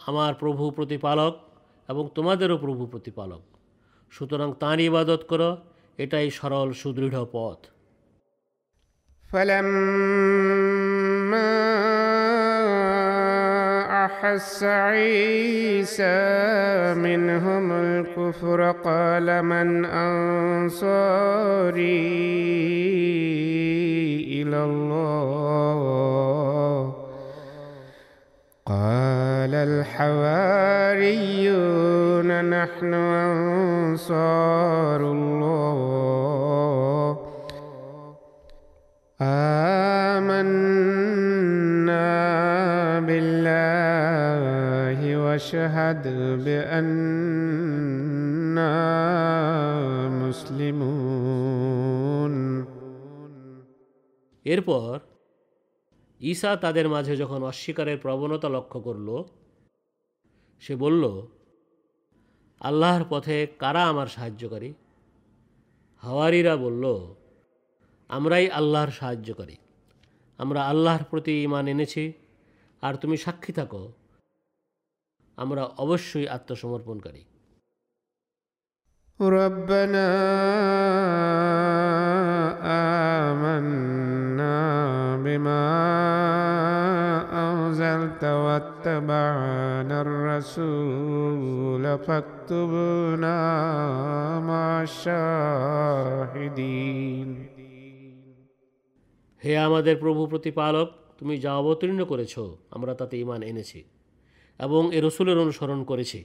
আমার প্রভু প্রতিপালক এবং তোমাদেরও প্রভু প্রতিপালক সুতরাং তাঁর ইবাদত করো এটাই সরল সুদৃঢ় পথ فلما أحس عيسى منهم الكفر قال من أنصاري إلى الله قال الحواريون نحن أنصار الله آمنا بالله واشهد بأننا مسلمون এরপর ঈসা তাদের মাঝে যখন অস্বীকারের প্রবণতা লক্ষ্য করল সে বলল আল্লাহর পথে কারা আমার সাহায্যকারী হাওয়ারিরা বলল আমরাই আল্লাহর সাহায্যকারী আমরা আল্লাহর প্রতি ইমান এনেছি আর তুমি সাক্ষী থাকো আমরা অবশ্যই আত্মসমর্পণকারী ربنا آمنا واتبعنا الرسول فاكتبنا مع الشاهدين হে আমাদের প্রভু প্রতিপালক তুমি যা অবতীর্ণ করেছ আমরা তাতে ইমান এনেছি এবং এ রসুলের অনুসরণ করেছি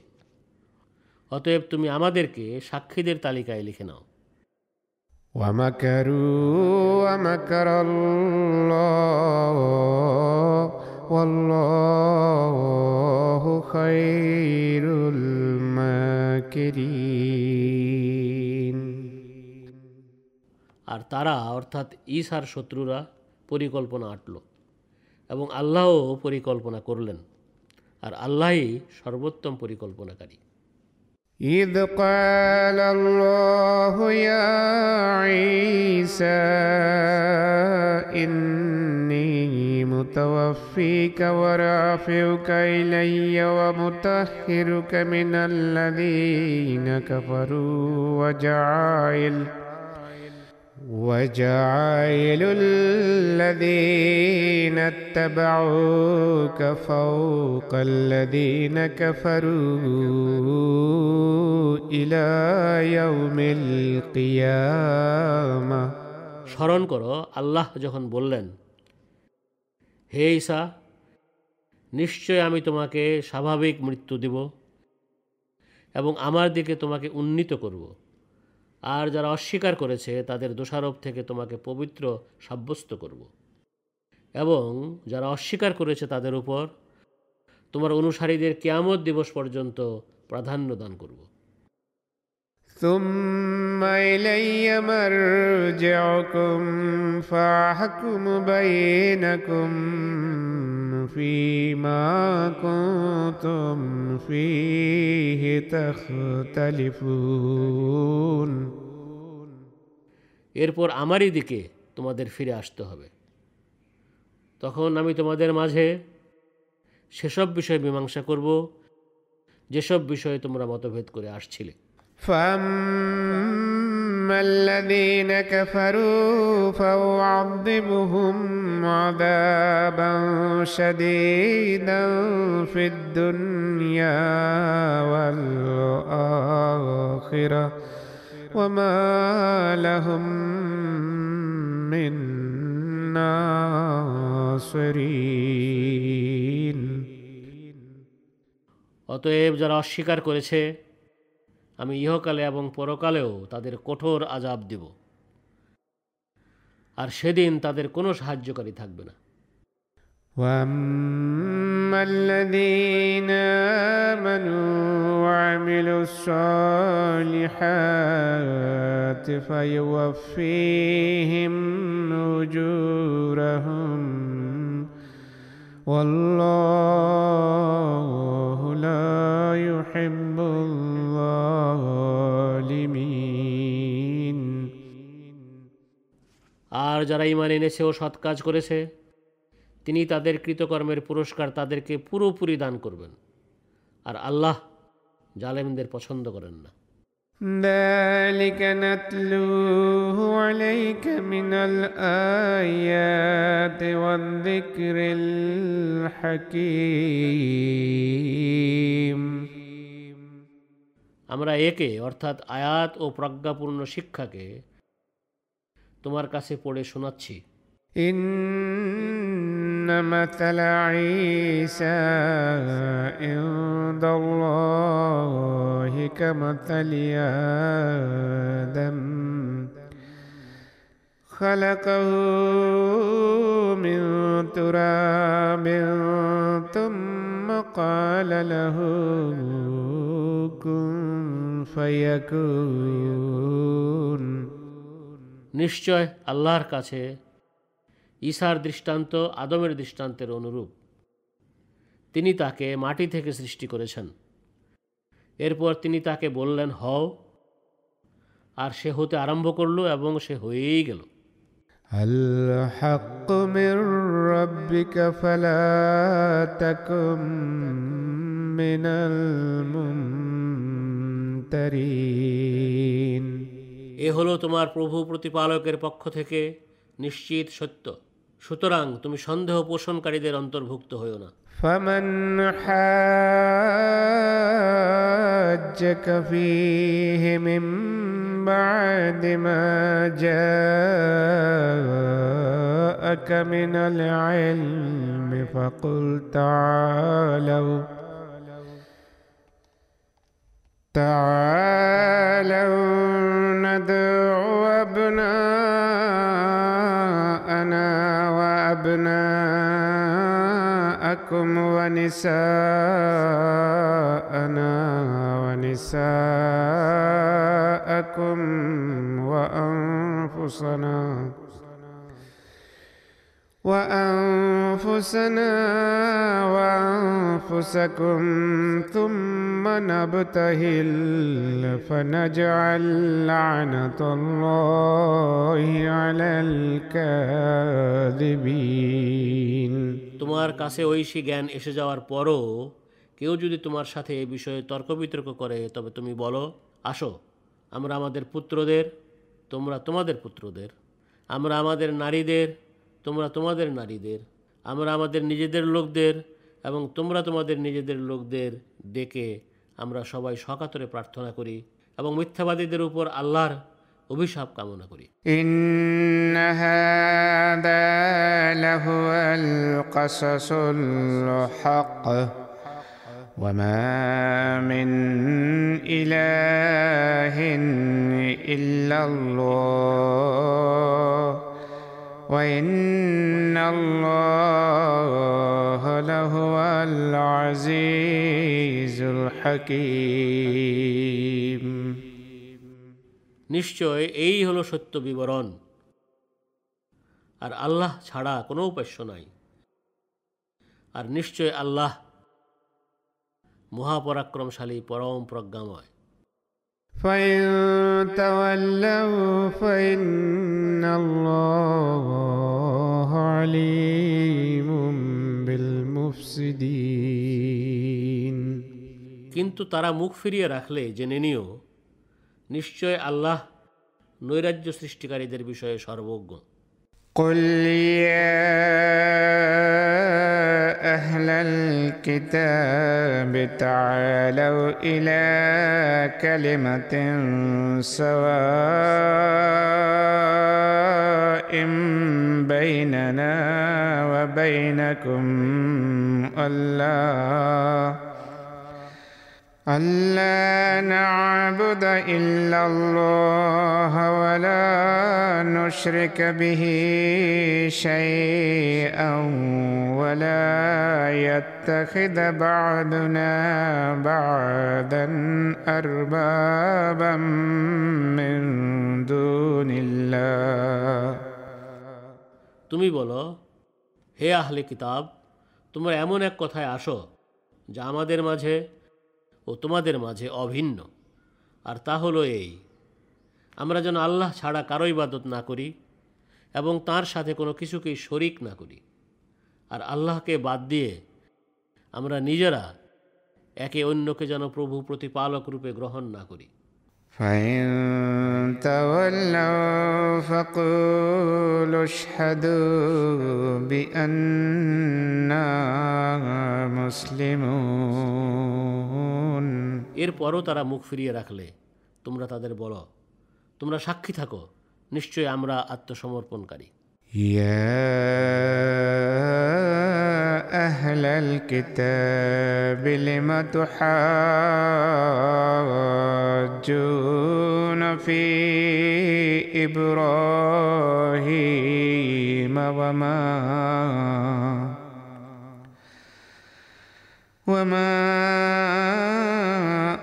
অতএব তুমি আমাদেরকে সাক্ষীদের তালিকায় লিখে নাও ومكروا ومكر الله والله خير الماكرين আর তারা অর্থাৎ ঈসার শত্রুরা পরিকল্পনা আটল এবং আল্লাহও পরিকল্পনা করলেন আর আল্লাহই সর্বোত্তম পরিকল্পনাকারী إذ قال الله يا عيسى إني متوفيك ورافعك إلي ومطهرك من الذين كفروا وجعائل وجعل الذين اتبعوك فوق الذين كفروا إلى يوم القيامة স্মরণ করো আল্লাহ যখন বললেন হে ঈসা নিশ্চয় আমি তোমাকে স্বাভাবিক মৃত্যু দেব এবং আমার দিকে তোমাকে উন্নীত করব আর যারা অস্বীকার করেছে, তাদের দোষারোপ থেকে তোমাকে পবিত্র সাব্যস্ত করব। এবং যারা অস্বীকার করেছে তাদের উপর তোমার অনুসারীদের কেয়ামত দিবস পর্যন্ত প্রাধান্য দান করব। ثم إلي مرجعكم فأحكم بينكم فيما كنتم فيه تختلفون এরপর আমারই দিকে তোমাদের ফিরে আসতে হবে তখন আমি তোমাদের মাঝে সেসব বিষয়ে মীমাংসা করব যেসব বিষয়ে তোমরা মতভেদ করে আসছিলে فأما الذين كفروا فأعذبهم عذابا شديدا في الدنيا والآخرة وما لهم من ناصرين অতএব যারা অস্বীকার করেছে আমি ইহকালে এবং পরকালেও তাদের কঠোর আজাব দেব আর সেদিন তাদের কোনো সাহায্যকারী থাকবে না واما الذين امنوا وعملوا الصالحات فيوفيهم اجورهم والله لا يحب الظالمين আর যারা ইমান এনেছে ও সৎ কাজ করেছে তিনি তাদের কৃতকর্মের পুরস্কার তাদেরকে পুরোপুরি দান করবেন আর আল্লাহ জালেমদের পছন্দ করেন না ذلك نتلوه عليك من الآيات والذكر الحكيم আমরা একে অর্থাৎ আয়াত ও প্রজ্ঞাপূর্ণ শিক্ষাকে তোমার কাছে পড়ে শোনাচ্ছি إن مثل عيسى عند الله كمثل آدم خلقه من تراب ثم قال له كن فيكون নিশ্চয় আল্লাহর কাছে ঈসার দৃষ্টান্ত আদমের দৃষ্টান্তের অনুরূপ তিনি তাকে মাটি থেকে সৃষ্টি করেছেন এরপর তিনি তাকে বললেন হও আর সে হতে আরম্ভ করলো এবং সে হয়েই গেল الحق من ربك فلا تكن من الممترين এ হলো তোমার প্রভু প্রতিপালকের পক্ষ থেকে নিশ্চিত সত্য সুতরাং তুমি সন্দেহ পোষণকারীদের অন্তর্ভুক্ত হইও না فمن حاجك فيه من بعد ما جاءك من العلم فقل تعالوا تعالوا ندعو أبناءنا وأبناءكم ونساءنا ونساءكم وأنفسنا وأنفسنا وأنفسكم ثم نبتهل فنجعل لعنة الله على الكاذبين তোমার কাছে ঐশী জ্ঞান এসে যাওয়ার পরও কেউ যদি তোমার সাথে এ বিষয়ে তর্ক বিতর্ক করে তবে তুমি বলো আসো আমরা আমাদের পুত্রদের তোমরা তোমাদের পুত্রদের আমরা আমাদের নারীদের তোমরা তোমাদের নারীদের আমরা আমাদের নিজেদের লোকদের এবং তোমরা তোমাদের নিজেদের লোকদের ডেকে আমরা সবাই সকাতরে প্রার্থনা করি এবং মিথ্যাবাদীদের উপর আল্লাহর অভিশাপ কামনা করি إن هذا لهو القصص الحق وما من إله إلا الله وإن الله لهو العزيز الحكيم নিশ্চয় এই হলো সত্য বিবরণ আর আল্লাহ ছাড়া কোনো উপাস্য নাই আর নিশ্চয় আল্লাহ মহাপরাক্রমশালী পরম প্রজ্ঞাময় فإن تولوا فإن الله عليم بالمفسدين কিন্তু তারা মুখ ফিরিয়ে রাখলে জেনে নিও নিশ্চয় আল্লাহ নৈরাজ্য সৃষ্টিকারীদের বিষয়ে সর্বজ্ঞ قل يا أهل الكتاب تعالوا إلى كلمة سواء بيننا وبينكم ألا ألا نعبد إلا الله ولا نشرك به شيئا ولا يتخذ بعضنا بعضا أربابا من دون الله তুমি বলো হে আহলে কিতাব তোমরা এমন এক কথায় আসো যা আমাদের মাঝে ও তোমাদের মাঝে অভিন্ন আর তা হলো এই আমরা যেন আল্লাহ ছাড়া কারো ইবাদত না করি এবং তার সাথে কোনো কিছুকেই শরিক না করি আর আল্লাহকে বাদ দিয়ে আমরা নিজেরা একে অন্যকে যেন প্রভু প্রতিপালক রূপে গ্রহণ না করি। এরপরও তারা মুখ ফিরিয়ে রাখলে তোমরা তাদের বলো তোমরা সাক্ষী থাকো নিশ্চয়ই আমরা আত্মসমর্পণকারী। يا أهل الكتاب لم تحاجون في إبراهيم وما وما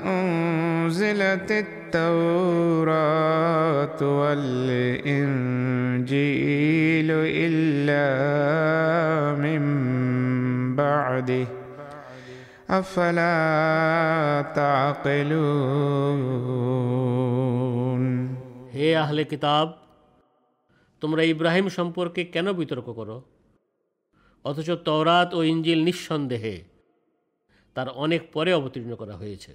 أنزلت التوراة والإنجيل إلا من بعده أفلا تعقلون হে আহলে কিতাব তোমরা ইব্রাহিম সম্পর্কে কেন বিতর্ক করো অথচ তওরাত ও ইঞ্জিল নিঃসন্দেহে তার অনেক পরে অবতীর্ণ করা হয়েছে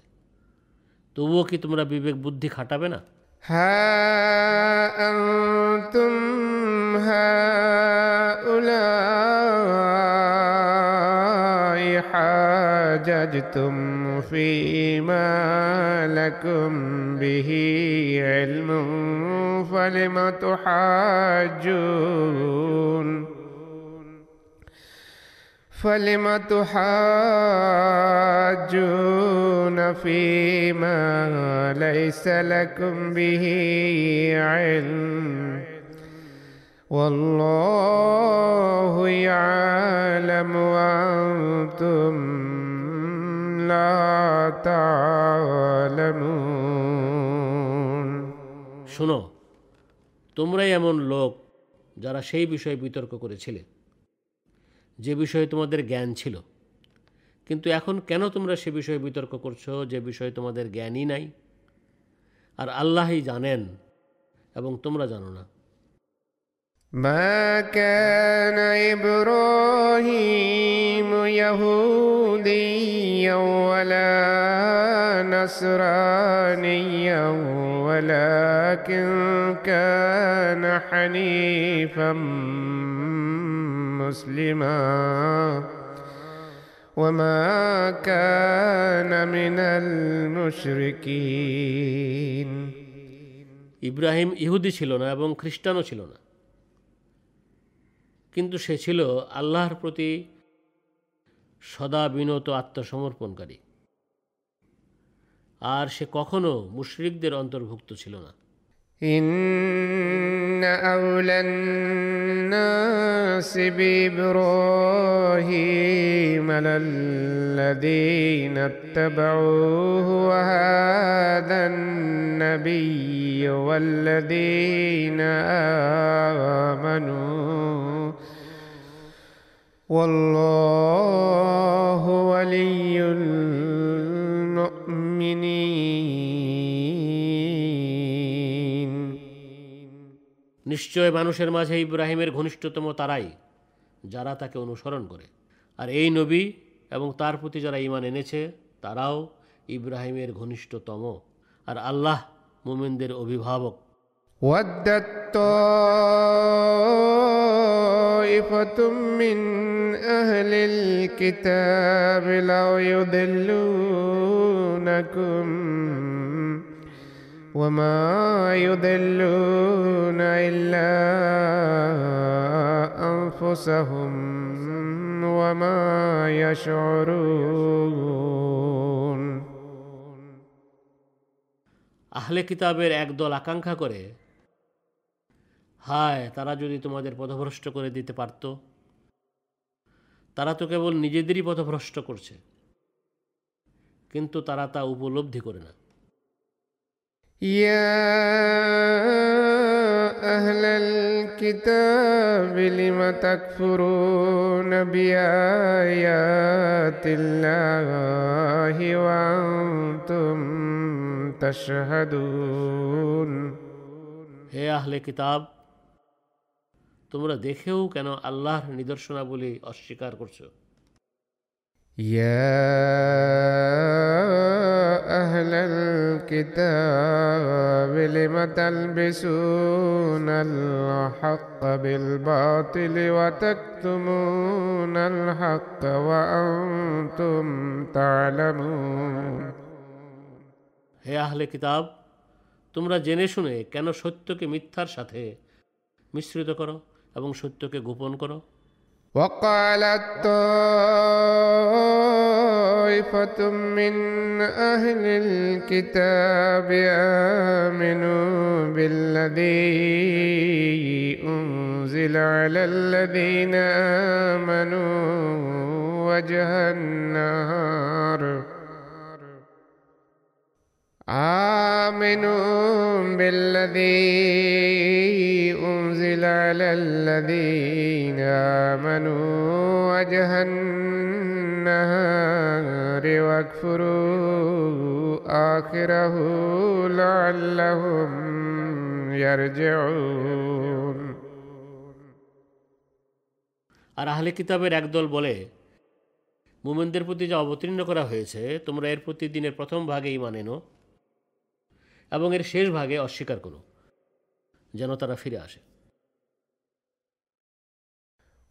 তবুও কি তোমরা বিবেক বুদ্ধি খাটাবে না ها أنتم هؤلاء حاججتم فيما لكم به علم فلم تحاجون؟ فلم تحاجون فيما ليس لكم به علم والله يعلم وأنتم لا تعلمون শোনো তোমরাই এমন লোক যারা সেই বিষয়ে বিতর্ক করেছিলে যে বিষয়ে তোমাদের জ্ঞান ছিল। কিন্তু এখন কেন তোমরা সে বিষয়ে বিতর্ক করছ, যে বিষয়ে তোমাদের জ্ঞানই নাই? আর আল্লাহই জানেন এবং তোমরা জানো না। ما كان إبراهيم يهوديا ولا نصرانيا ولكن كان حنيفا مسلما وما كان من المشركين ইব্রাহিম ইহুদি ছিল না এবং খ্রিস্টানও ছিল না কিন্তু সে ছিল আল্লাহর প্রতি সদা বিনত আত্মসমর্পণকারী আর সে কখনো মুশরিকদের অন্তর্ভুক্ত ছিল না إن أولى الناس بإبراهيم للذين اتبعوه وهذا النبي والذين آمنوا والله ولي المؤمنين নিশ্চয় মানুষের মাঝে ইব্রাহিমের ঘনিষ্ঠতম তারাই যারা তাকে অনুসরণ করে আর এই নবী এবং তার প্রতি যারা ইমান এনেছে তারাও ইব্রাহিমের ঘনিষ্ঠতম আর আল্লাহ মুমিনদের অভিভাবক ودت طائفة من أهل الكتاب لو يضلونكم وما يضلون إلا أنفسهم وما يشعرون আহলে কিতাবের একদল আকাঙ্ক্ষা করে হায় তারা যদি তোমাদের পথভ্রষ্ট করে দিতে পারত তারা তো কেবল নিজেদেরই পথভ্রষ্ট করছে কিন্তু তারা তা উপলব্ধি করে না يا أهل الكتاب لم تكفرون بآيات الله وأنتم تشهدون হে আহলে কিতাব তোমরা দেখেও কেন আল্লাহর নিদর্শনাবলী অস্বীকার করছো يا أهل الكتاب لم تلبسون الحق بالباطل وتكتمون الحق وأنتم تعلمون হে আহলে কিতাব তোমরা জেনে শুনে কেন সত্যকে মিথ্যার সাথে মিশ্রিত করো এবং সত্যকে গোপন করো وقالت طائفة من أهل الكتاب آمنوا بالذي أنزل على الذين آمنوا وجه النهار آمنوا بالذي أنزل على الذين آمنوا وجه النهار واكفروا آخره لعلهم يرجعون আর আহলে কিতাবের একদল বলে মুমেনদের প্রতি যা অবতীর্ণ করা হয়েছে তোমরা এর প্রতি দিনের প্রথম ভাগে ইমান এনো এবং এর শেষ ভাগে অস্বীকার করো যেন তারা ফিরে আসে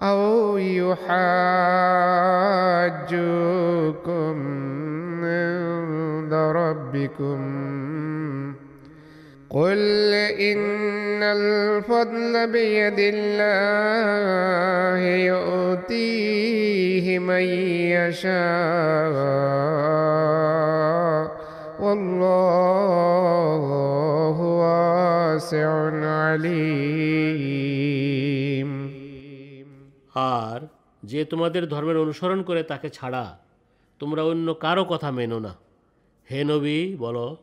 أو يحاجوكم عند ربكم. قل إن الفضل بيد الله يؤتيه من يشاء. والله واسع عليم. যে তোমাদের ধর্মের অনুসরণ করে তাকে ছাড়া তোমরা অন্য কারও কথা মেনো না। হে নবী, বলো,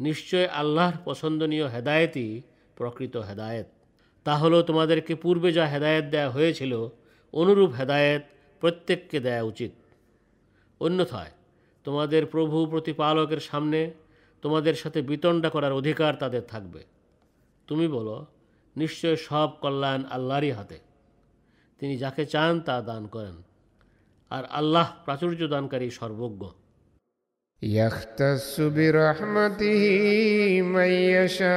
নিশ্চয় আল্লাহর পছন্দনীয় হেদায়েতই প্রকৃত হেদায়েত। তা হলো, তোমাদেরকে পূর্বে যা হেদায়েত দেয়া হয়েছিল, অনুরূপ হেদায়েত প্রত্যেককে দেয়া উচিত। অন্যথায়, তোমাদের প্রভু প্রতিপালকের সামনে তোমাদের সাথে বিতণ্ডা করার অধিকার তাদের থাকবে। তুমি বলো, নিশ্চয় সব কল্যাণ আল্লাহরই হাতে। তিনি যাকে চান তা দান করেন আর আল্লাহ প্রাচুর্য দানকারী সর্বজ্ঞ يختص برحمته من يشاء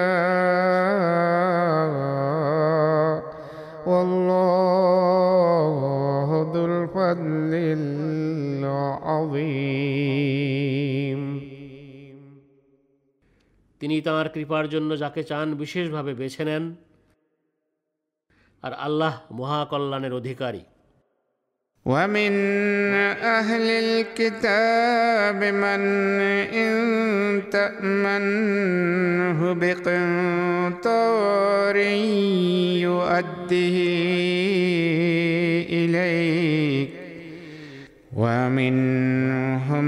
والله ذو الفضل العظيم তিনি তাঁর কৃপার জন্য যাকে চান বিশেষভাবে বেছে নেন আর আল্লাহ মহাকল্যাণের অধিকারী ومن أهل الكتاب من إن تأمنه بقنطار يؤديه إليك ومنهم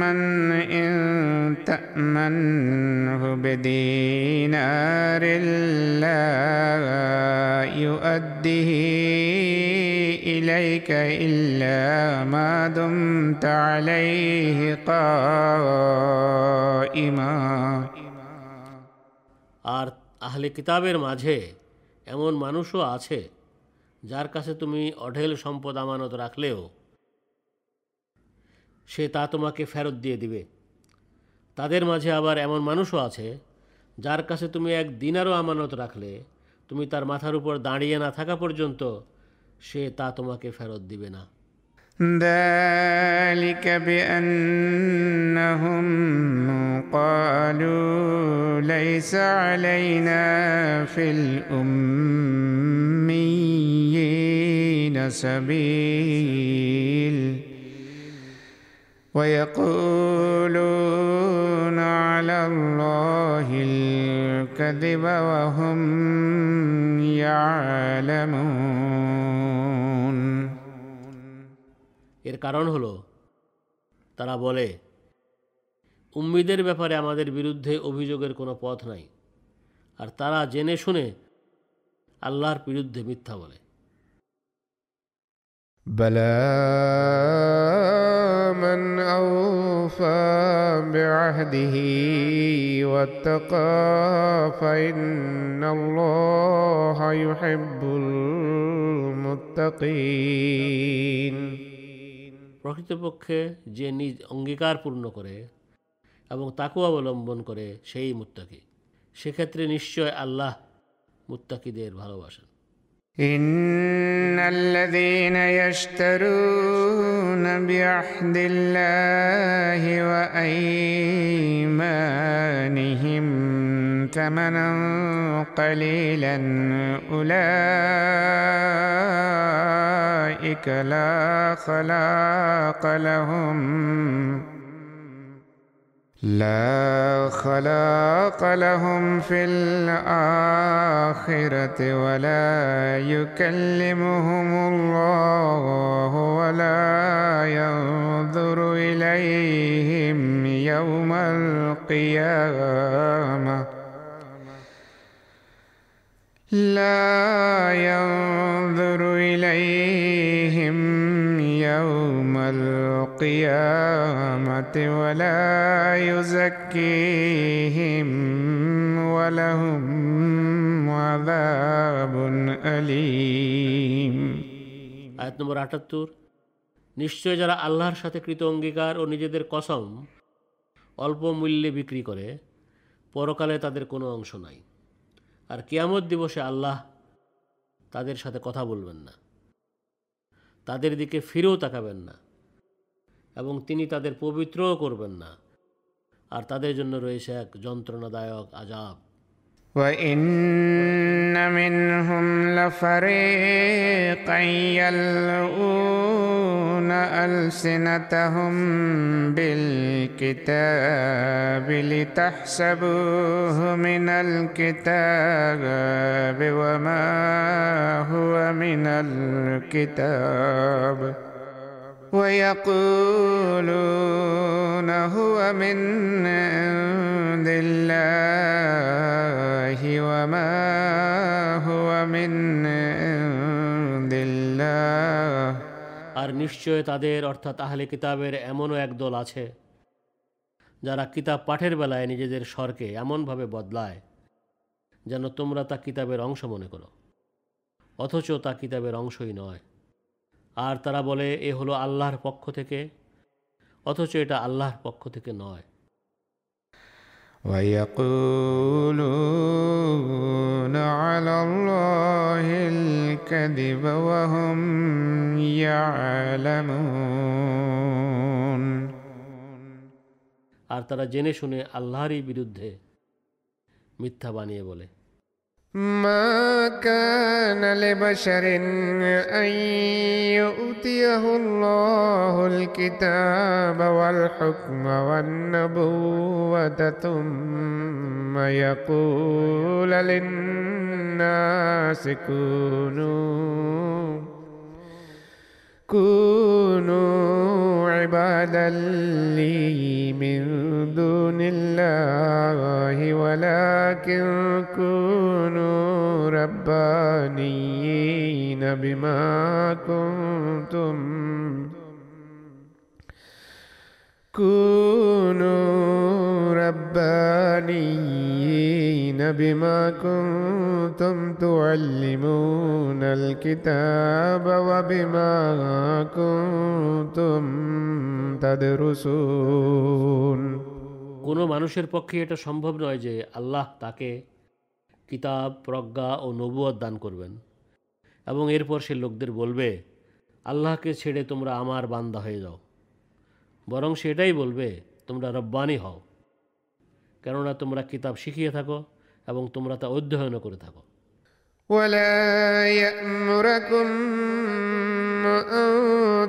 من إن تأمنه بدينار لا يؤديه إليك إلا ما دمت عليه قائما আর আহলে কিতাবের মাঝে এমন মানুষও আছে যার কাছে তুমি অঢেল সম্পদ আমানত রাখলেও সে তা তোমাকে ফেরত দিয়ে দিবে তাদের মাঝে আবার এমন মানুষও আছে যার কাছে তুমি এক দিনারও আমানত রাখলে তুমি তার মাথার উপর দাঁড়িয়ে না থাকা পর্যন্ত সে তা তোমাকে ফেরত দিবে না ذلك بأنهم قالوا ليس علينا في الأميين سبيل ويقولون على الله الكذب وهم يعلمون এর কারণ হলো তারা বলে উম্মিদের ব্যাপারে আমাদের বিরুদ্ধে অভিযোগের কোনো পথ নাই আর তারা জেনে শুনে আল্লাহর বিরুদ্ধে মিথ্যা বলে بلى من أوفى بعهده واتقى فإن الله يحب المتقين প্রকৃতপক্ষে যে নিজ অঙ্গীকার পূর্ণ করে এবং তাকে অবলম্বন করে সেই মুত্তাকি সেক্ষেত্রে নিশ্চয় আল্লাহ মুত্তাকিদের ভালোবাসেন إن الذين يشترون بعهد الله وأيمانهم ثمنا قليلا أولئك لا خلاق لهم لا خلاق لهم في الآخرة ولا يكلمهم الله ولا ينظر إليهم يوم القيامة. لا ينظر إليهم يوم القيامة ولا يزكيهم ولهم عذاب أليم আয়াত নম্বর আটাত্তর নিশ্চয় যারা আল্লাহর সাথে কৃত অঙ্গীকার ও নিজেদের কসম অল্প মূল্যে বিক্রি করে পরকালে তাদের কোনো অংশ নাই আর কিয়ামত দিবসে আল্লাহ তাদের সাথে কথা বলবেন না তাদের দিকে ফিরেও তাকাবেন না এবং তিনি তাদের পবিত্রও করবেন না আর তাদের জন্য রয়েছে এক যন্ত্রণাদায়ক আজাব وإن منهم لفريقا يلؤون ألسنتهم بالكتاب لتحسبوه من الكتاب وما هو من الكتاب. ويقولون هو من عند الله وما هو من عند الله. আর নিশ্চয় তাদের, অর্থাৎ আহলে কিতাবের, এমনও এক দল আছে যারা কিতাব পাঠের বেলায় নিজেদের স্বরকে এমনভাবে বদলায় যেন তোমরা তা কিতাবের অংশ মনে করো, অথচ তা কিতাবের অংশই নয়। আর তারা বলে, এ হলো আল্লাহর পক্ষ থেকে, অথচ এটা আল্লাহর পক্ষ থেকে নয়। ويقولون على الله الكذب وهم يعلمون আর তারা জেনে শুনে আল্লাহরই বিরুদ্ধে মিথ্যা বানিয়ে বলে ما كان لبشر أن يؤتيه الله الكتاب والحكم والنبوة ثم يقول للناس كونوا كونوا عبادا لي من دون الله ولكن كونوا ربانيين بما كنتم كونوا ربانيين بما كنتم تعلمون الكتاب وبما كنتم تدرسون কোনো মানুষের পক্ষে এটা সম্ভব নয় যে আল্লাহ তাকে কিতাব প্রজ্ঞা ও নবুয়ত দান করবেন এবং এরপর সে লোকদের বলবে আল্লাহকে ছেড়ে তোমরা আমার বান্দা হয়ে যাও বরং সেটাই বলবে তোমরা রব্বানি হও কেননা তোমরা কিতাব শিখিয়ে থাকো এবং তোমরা তা অধ্যয়নও করে থাকো ولا يأمركم أن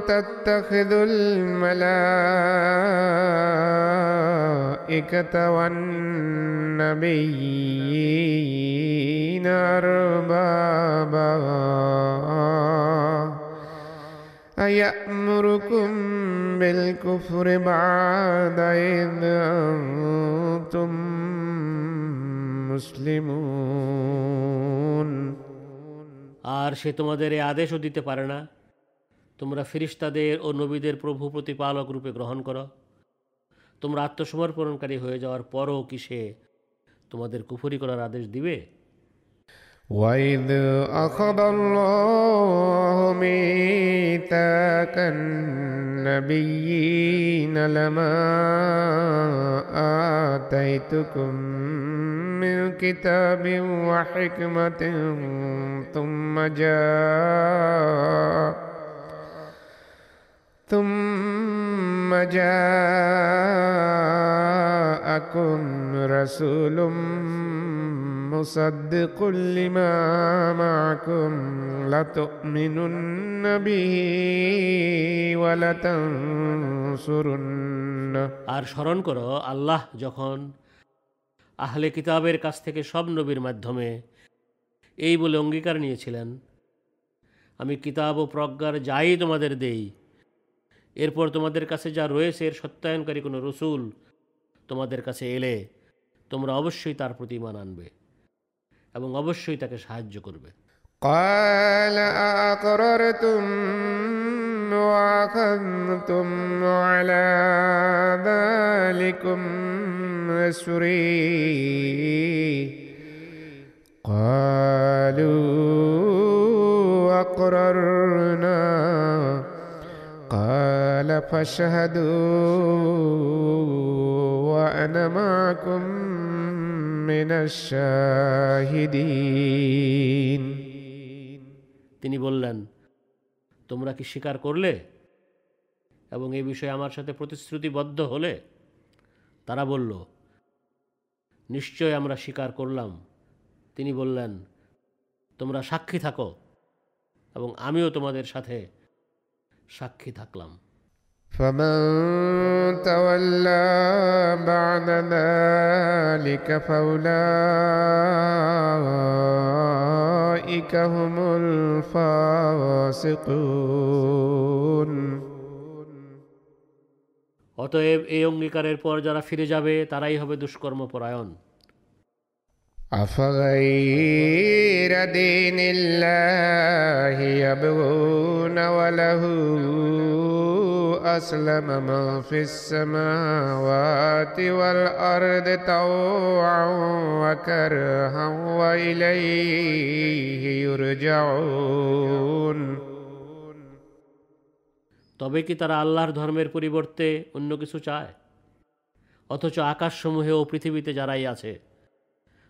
تتخذوا الملائكة والنبيين أربابا أيأمركم بالكفر بعد إذ أنتم مسلمون আর সে তোমাদের এই আদেশও দিতে পারে না তোমরা ফিরিস্তাদের ও নবীদের প্রভু প্রতিপালক রূপে গ্রহণ করো তোমরা আত্মসমর্পণকারী হয়ে যাওয়ার পরও কি সে তোমাদের কুফরি করার আদেশ দিবে وإذ أخذ الله ميثاق النبيين لما آتيتكم من كتاب وحكمة ثم جاء ثم جاءكم رسول مصدق لما معكم لتؤمنن به ولتنصرنه আর স্মরণ করো আল্লাহ যখন আহলে কিতাবের কাছ থেকে সব নবীর মাধ্যমে এই বলে অঙ্গীকার নিয়েছিলেন আমি কিতাব ও প্রজ্ঞার যাই তোমাদের দেই এরপর তোমাদের কাছে যা রয়েছে এর সত্যায়নকারী কোনো রসুল তোমাদের কাছে এলে তোমরা অবশ্যই তার প্রতি ইমান আনবে এবং অবশ্যই তাকে সাহায্য করবে قال أأقررتم وأخذتم على ذلكم إسري قالوا أقررنا قال فاشهدوا وأنا معكم من الشاهدين তিনি বললেন তোমরা কি স্বীকার করলে এবং এই বিষয়ে আমার সাথে প্রতিশ্রুতিবদ্ধ হলে তারা বলল নিশ্চয় আমরা স্বীকার করলাম তিনি বললেন তোমরা সাক্ষী থাকো এবং আমিও তোমাদের সাথে সাক্ষী থাকলাম فمن تولى بعد ذلك فأولئك أولئك هم الفاسقون অতএব এই অঙ্গীকারের পর যারা ফিরে যাবে তারাই হবে দুষ্কর্মপরায়ণ أفغير دين الله يبغون وله أسلم من في السماوات والأرض طوعا وكرها وإليه يرجعون তবে কি তারা আল্লাহর ধর্মের পরিবর্তে অন্য কিছু চায় অথচ আকাশসমূহে ও পৃথিবীতে যারাই আছে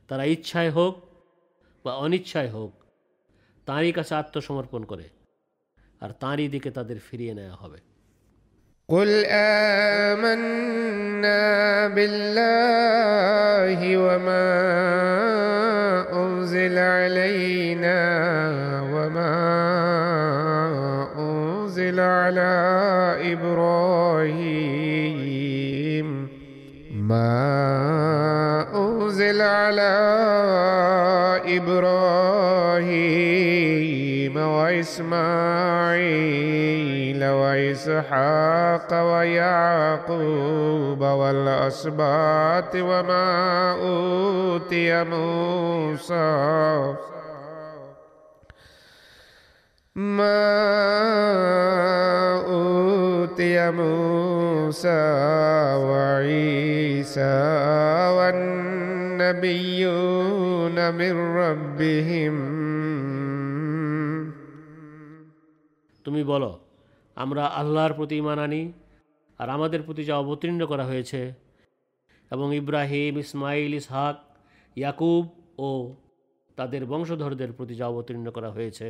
তারা ইচ্ছায় হোক বা অনিচ্ছায় হোক তাঁরই কাছে আত্মসমর্পণ করে আর তাঁরই দিকে তাদের ফিরিয়ে নেওয়া হবে قل آمنا بالله وما أنزل علينا وما أنزل على إبراهيم وانزل على إبراهيم وإسماعيل وإسحاق ويعقوب والأسباط وما أوتي موسى. ما أوتي موسى وعيسى والنبيون من ربهم তুমি বলো আমরা আল্লাহর প্রতি ইমান আনি আর আমাদের প্রতি যা অবতীর্ণ করা হয়েছে এবং ইব্রাহিম ইসমাইল ইসহাক ইয়াকুব ও তাদের বংশধরদের প্রতি যা অবতীর্ণ করা হয়েছে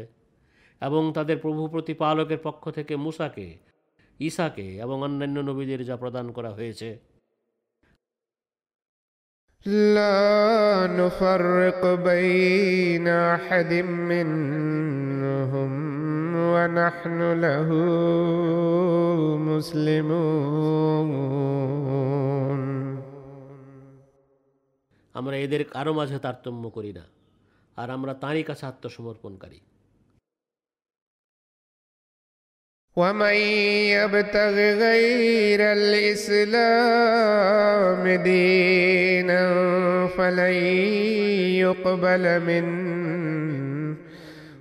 এবং তাদের প্রভু প্রতিপালকের পক্ষ থেকে মুসাকে ঈসাকে এবং অন্যান্য নবীদের যা প্রদান করা হয়েছে لا نفرق بين أحد منهم ونحن له مسلمون আমরা এদের কারো মাঝে তারতম্য করি না আর আমরা তাঁরই কাছে আত্মসমর্পণকারী ومن يبتغ غير الإسلام دينا فلن يقبل منه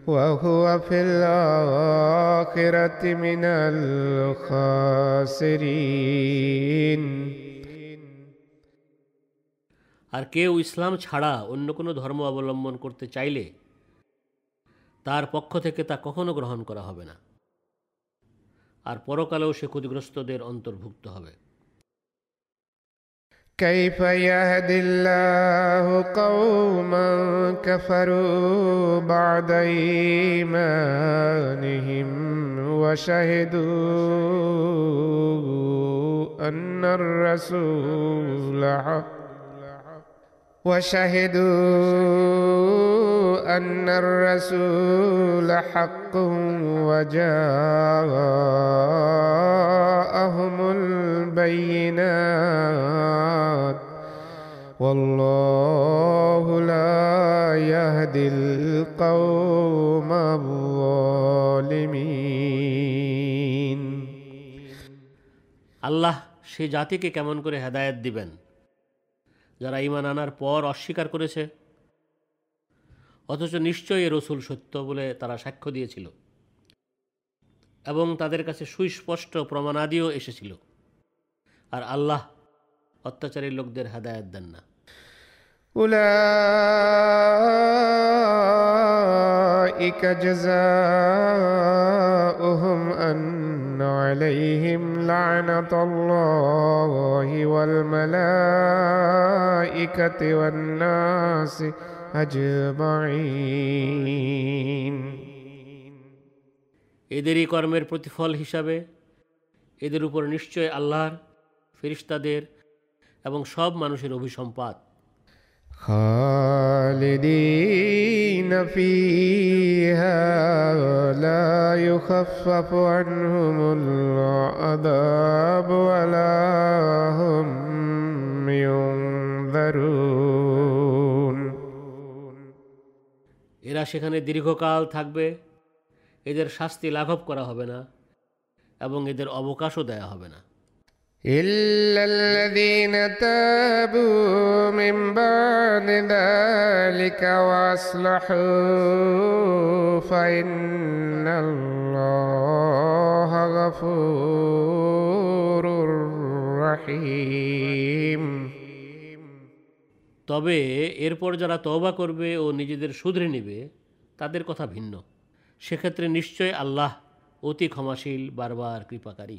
وهو في الآخرة من الخاسرين আর কেউ ইসলাম ছাড়া অন্য কোনো ধর্ম অবলম্বন করতে চাইলে তার পক্ষ থেকে তা কখনো গ্রহণ করা হবে না আর পরকালেও সে ক্ষতিগ্রস্তদের অন্তর্ভুক্ত হবে كيف يهدي الله قوما كفروا بعد إيمانهم وشهدوا أن الرسول حق وشهدوا أن الرسول حق وجاءهم البينات والله لا يهدي القوم الظالمين আল্লাহ সে জাতিকে কেমন করে হেদায়েত দিবেন যারা ইমান আনার পর অস্বীকার করেছে অথচ নিশ্চয়ই এ রসুল সত্য বলে তারা সাক্ষ্য দিয়েছিল এবং তাদের কাছে সুস্পষ্ট প্রমাণাদিও এসেছিল আর আল্লাহ অত্যাচারী লোকদের হেদায়েত দেন না أولئك جزاؤهم أن عليهم لعنة الله والملائكة والناس أجمعين এদেরই কর্মের প্রতিফল হিসাবে এদের উপর নিশ্চয় আল্লাহর ফেরিস্তাদের এবং সব মানুষের অভিসম্পাত خالدين فيها لا يخفف عنهم العذاب ولا هم ينذرون এরা সেখানে দীর্ঘকাল থাকবে এদের শাস্তি লাঘব করা হবে না এবং এদের অবকাশও দেয়া হবে না إلا الذين تابوا من بعد ذلك وأصلحوا فإن الله غفور رحيم তবে এরপর যারা তওবা করবে ও নিজেদের শুধরে নেবে তাদের কথা ভিন্ন সেক্ষেত্রে নিশ্চয় আল্লাহ অতি ক্ষমাশীল বারবার কৃপাকারী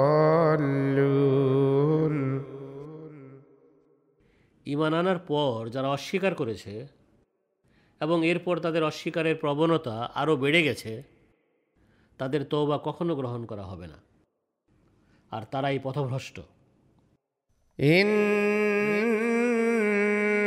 ইমান আনার পর যারা অস্বীকার করেছে এবং এরপর তাদের অস্বীকারের প্রবণতা আরও বেড়ে গেছে, তাদের তওবা কখনো গ্রহণ করা হবে না। আর তারাই পথভ্রষ্ট। إن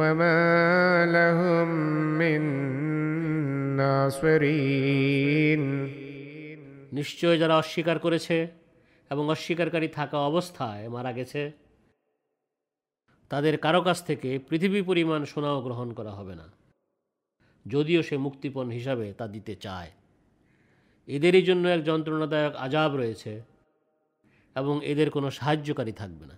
وما لهم من ناصرين নিশ্চয় যারা অস্বীকার করেছে এবং অস্বীকারী থাকা অবস্থায় মারা গেছে তাদের কারো কাছ থেকে পৃথিবী পরিমাণ সোনাও গ্রহণ করা হবে না যদিও সে মুক্তিপণ হিসাবে তা দিতে চায় এদেরই জন্য এক যন্ত্রণাদায়ক আজাব রয়েছে এবং এদের কোনো সাহায্যকারী থাকবে না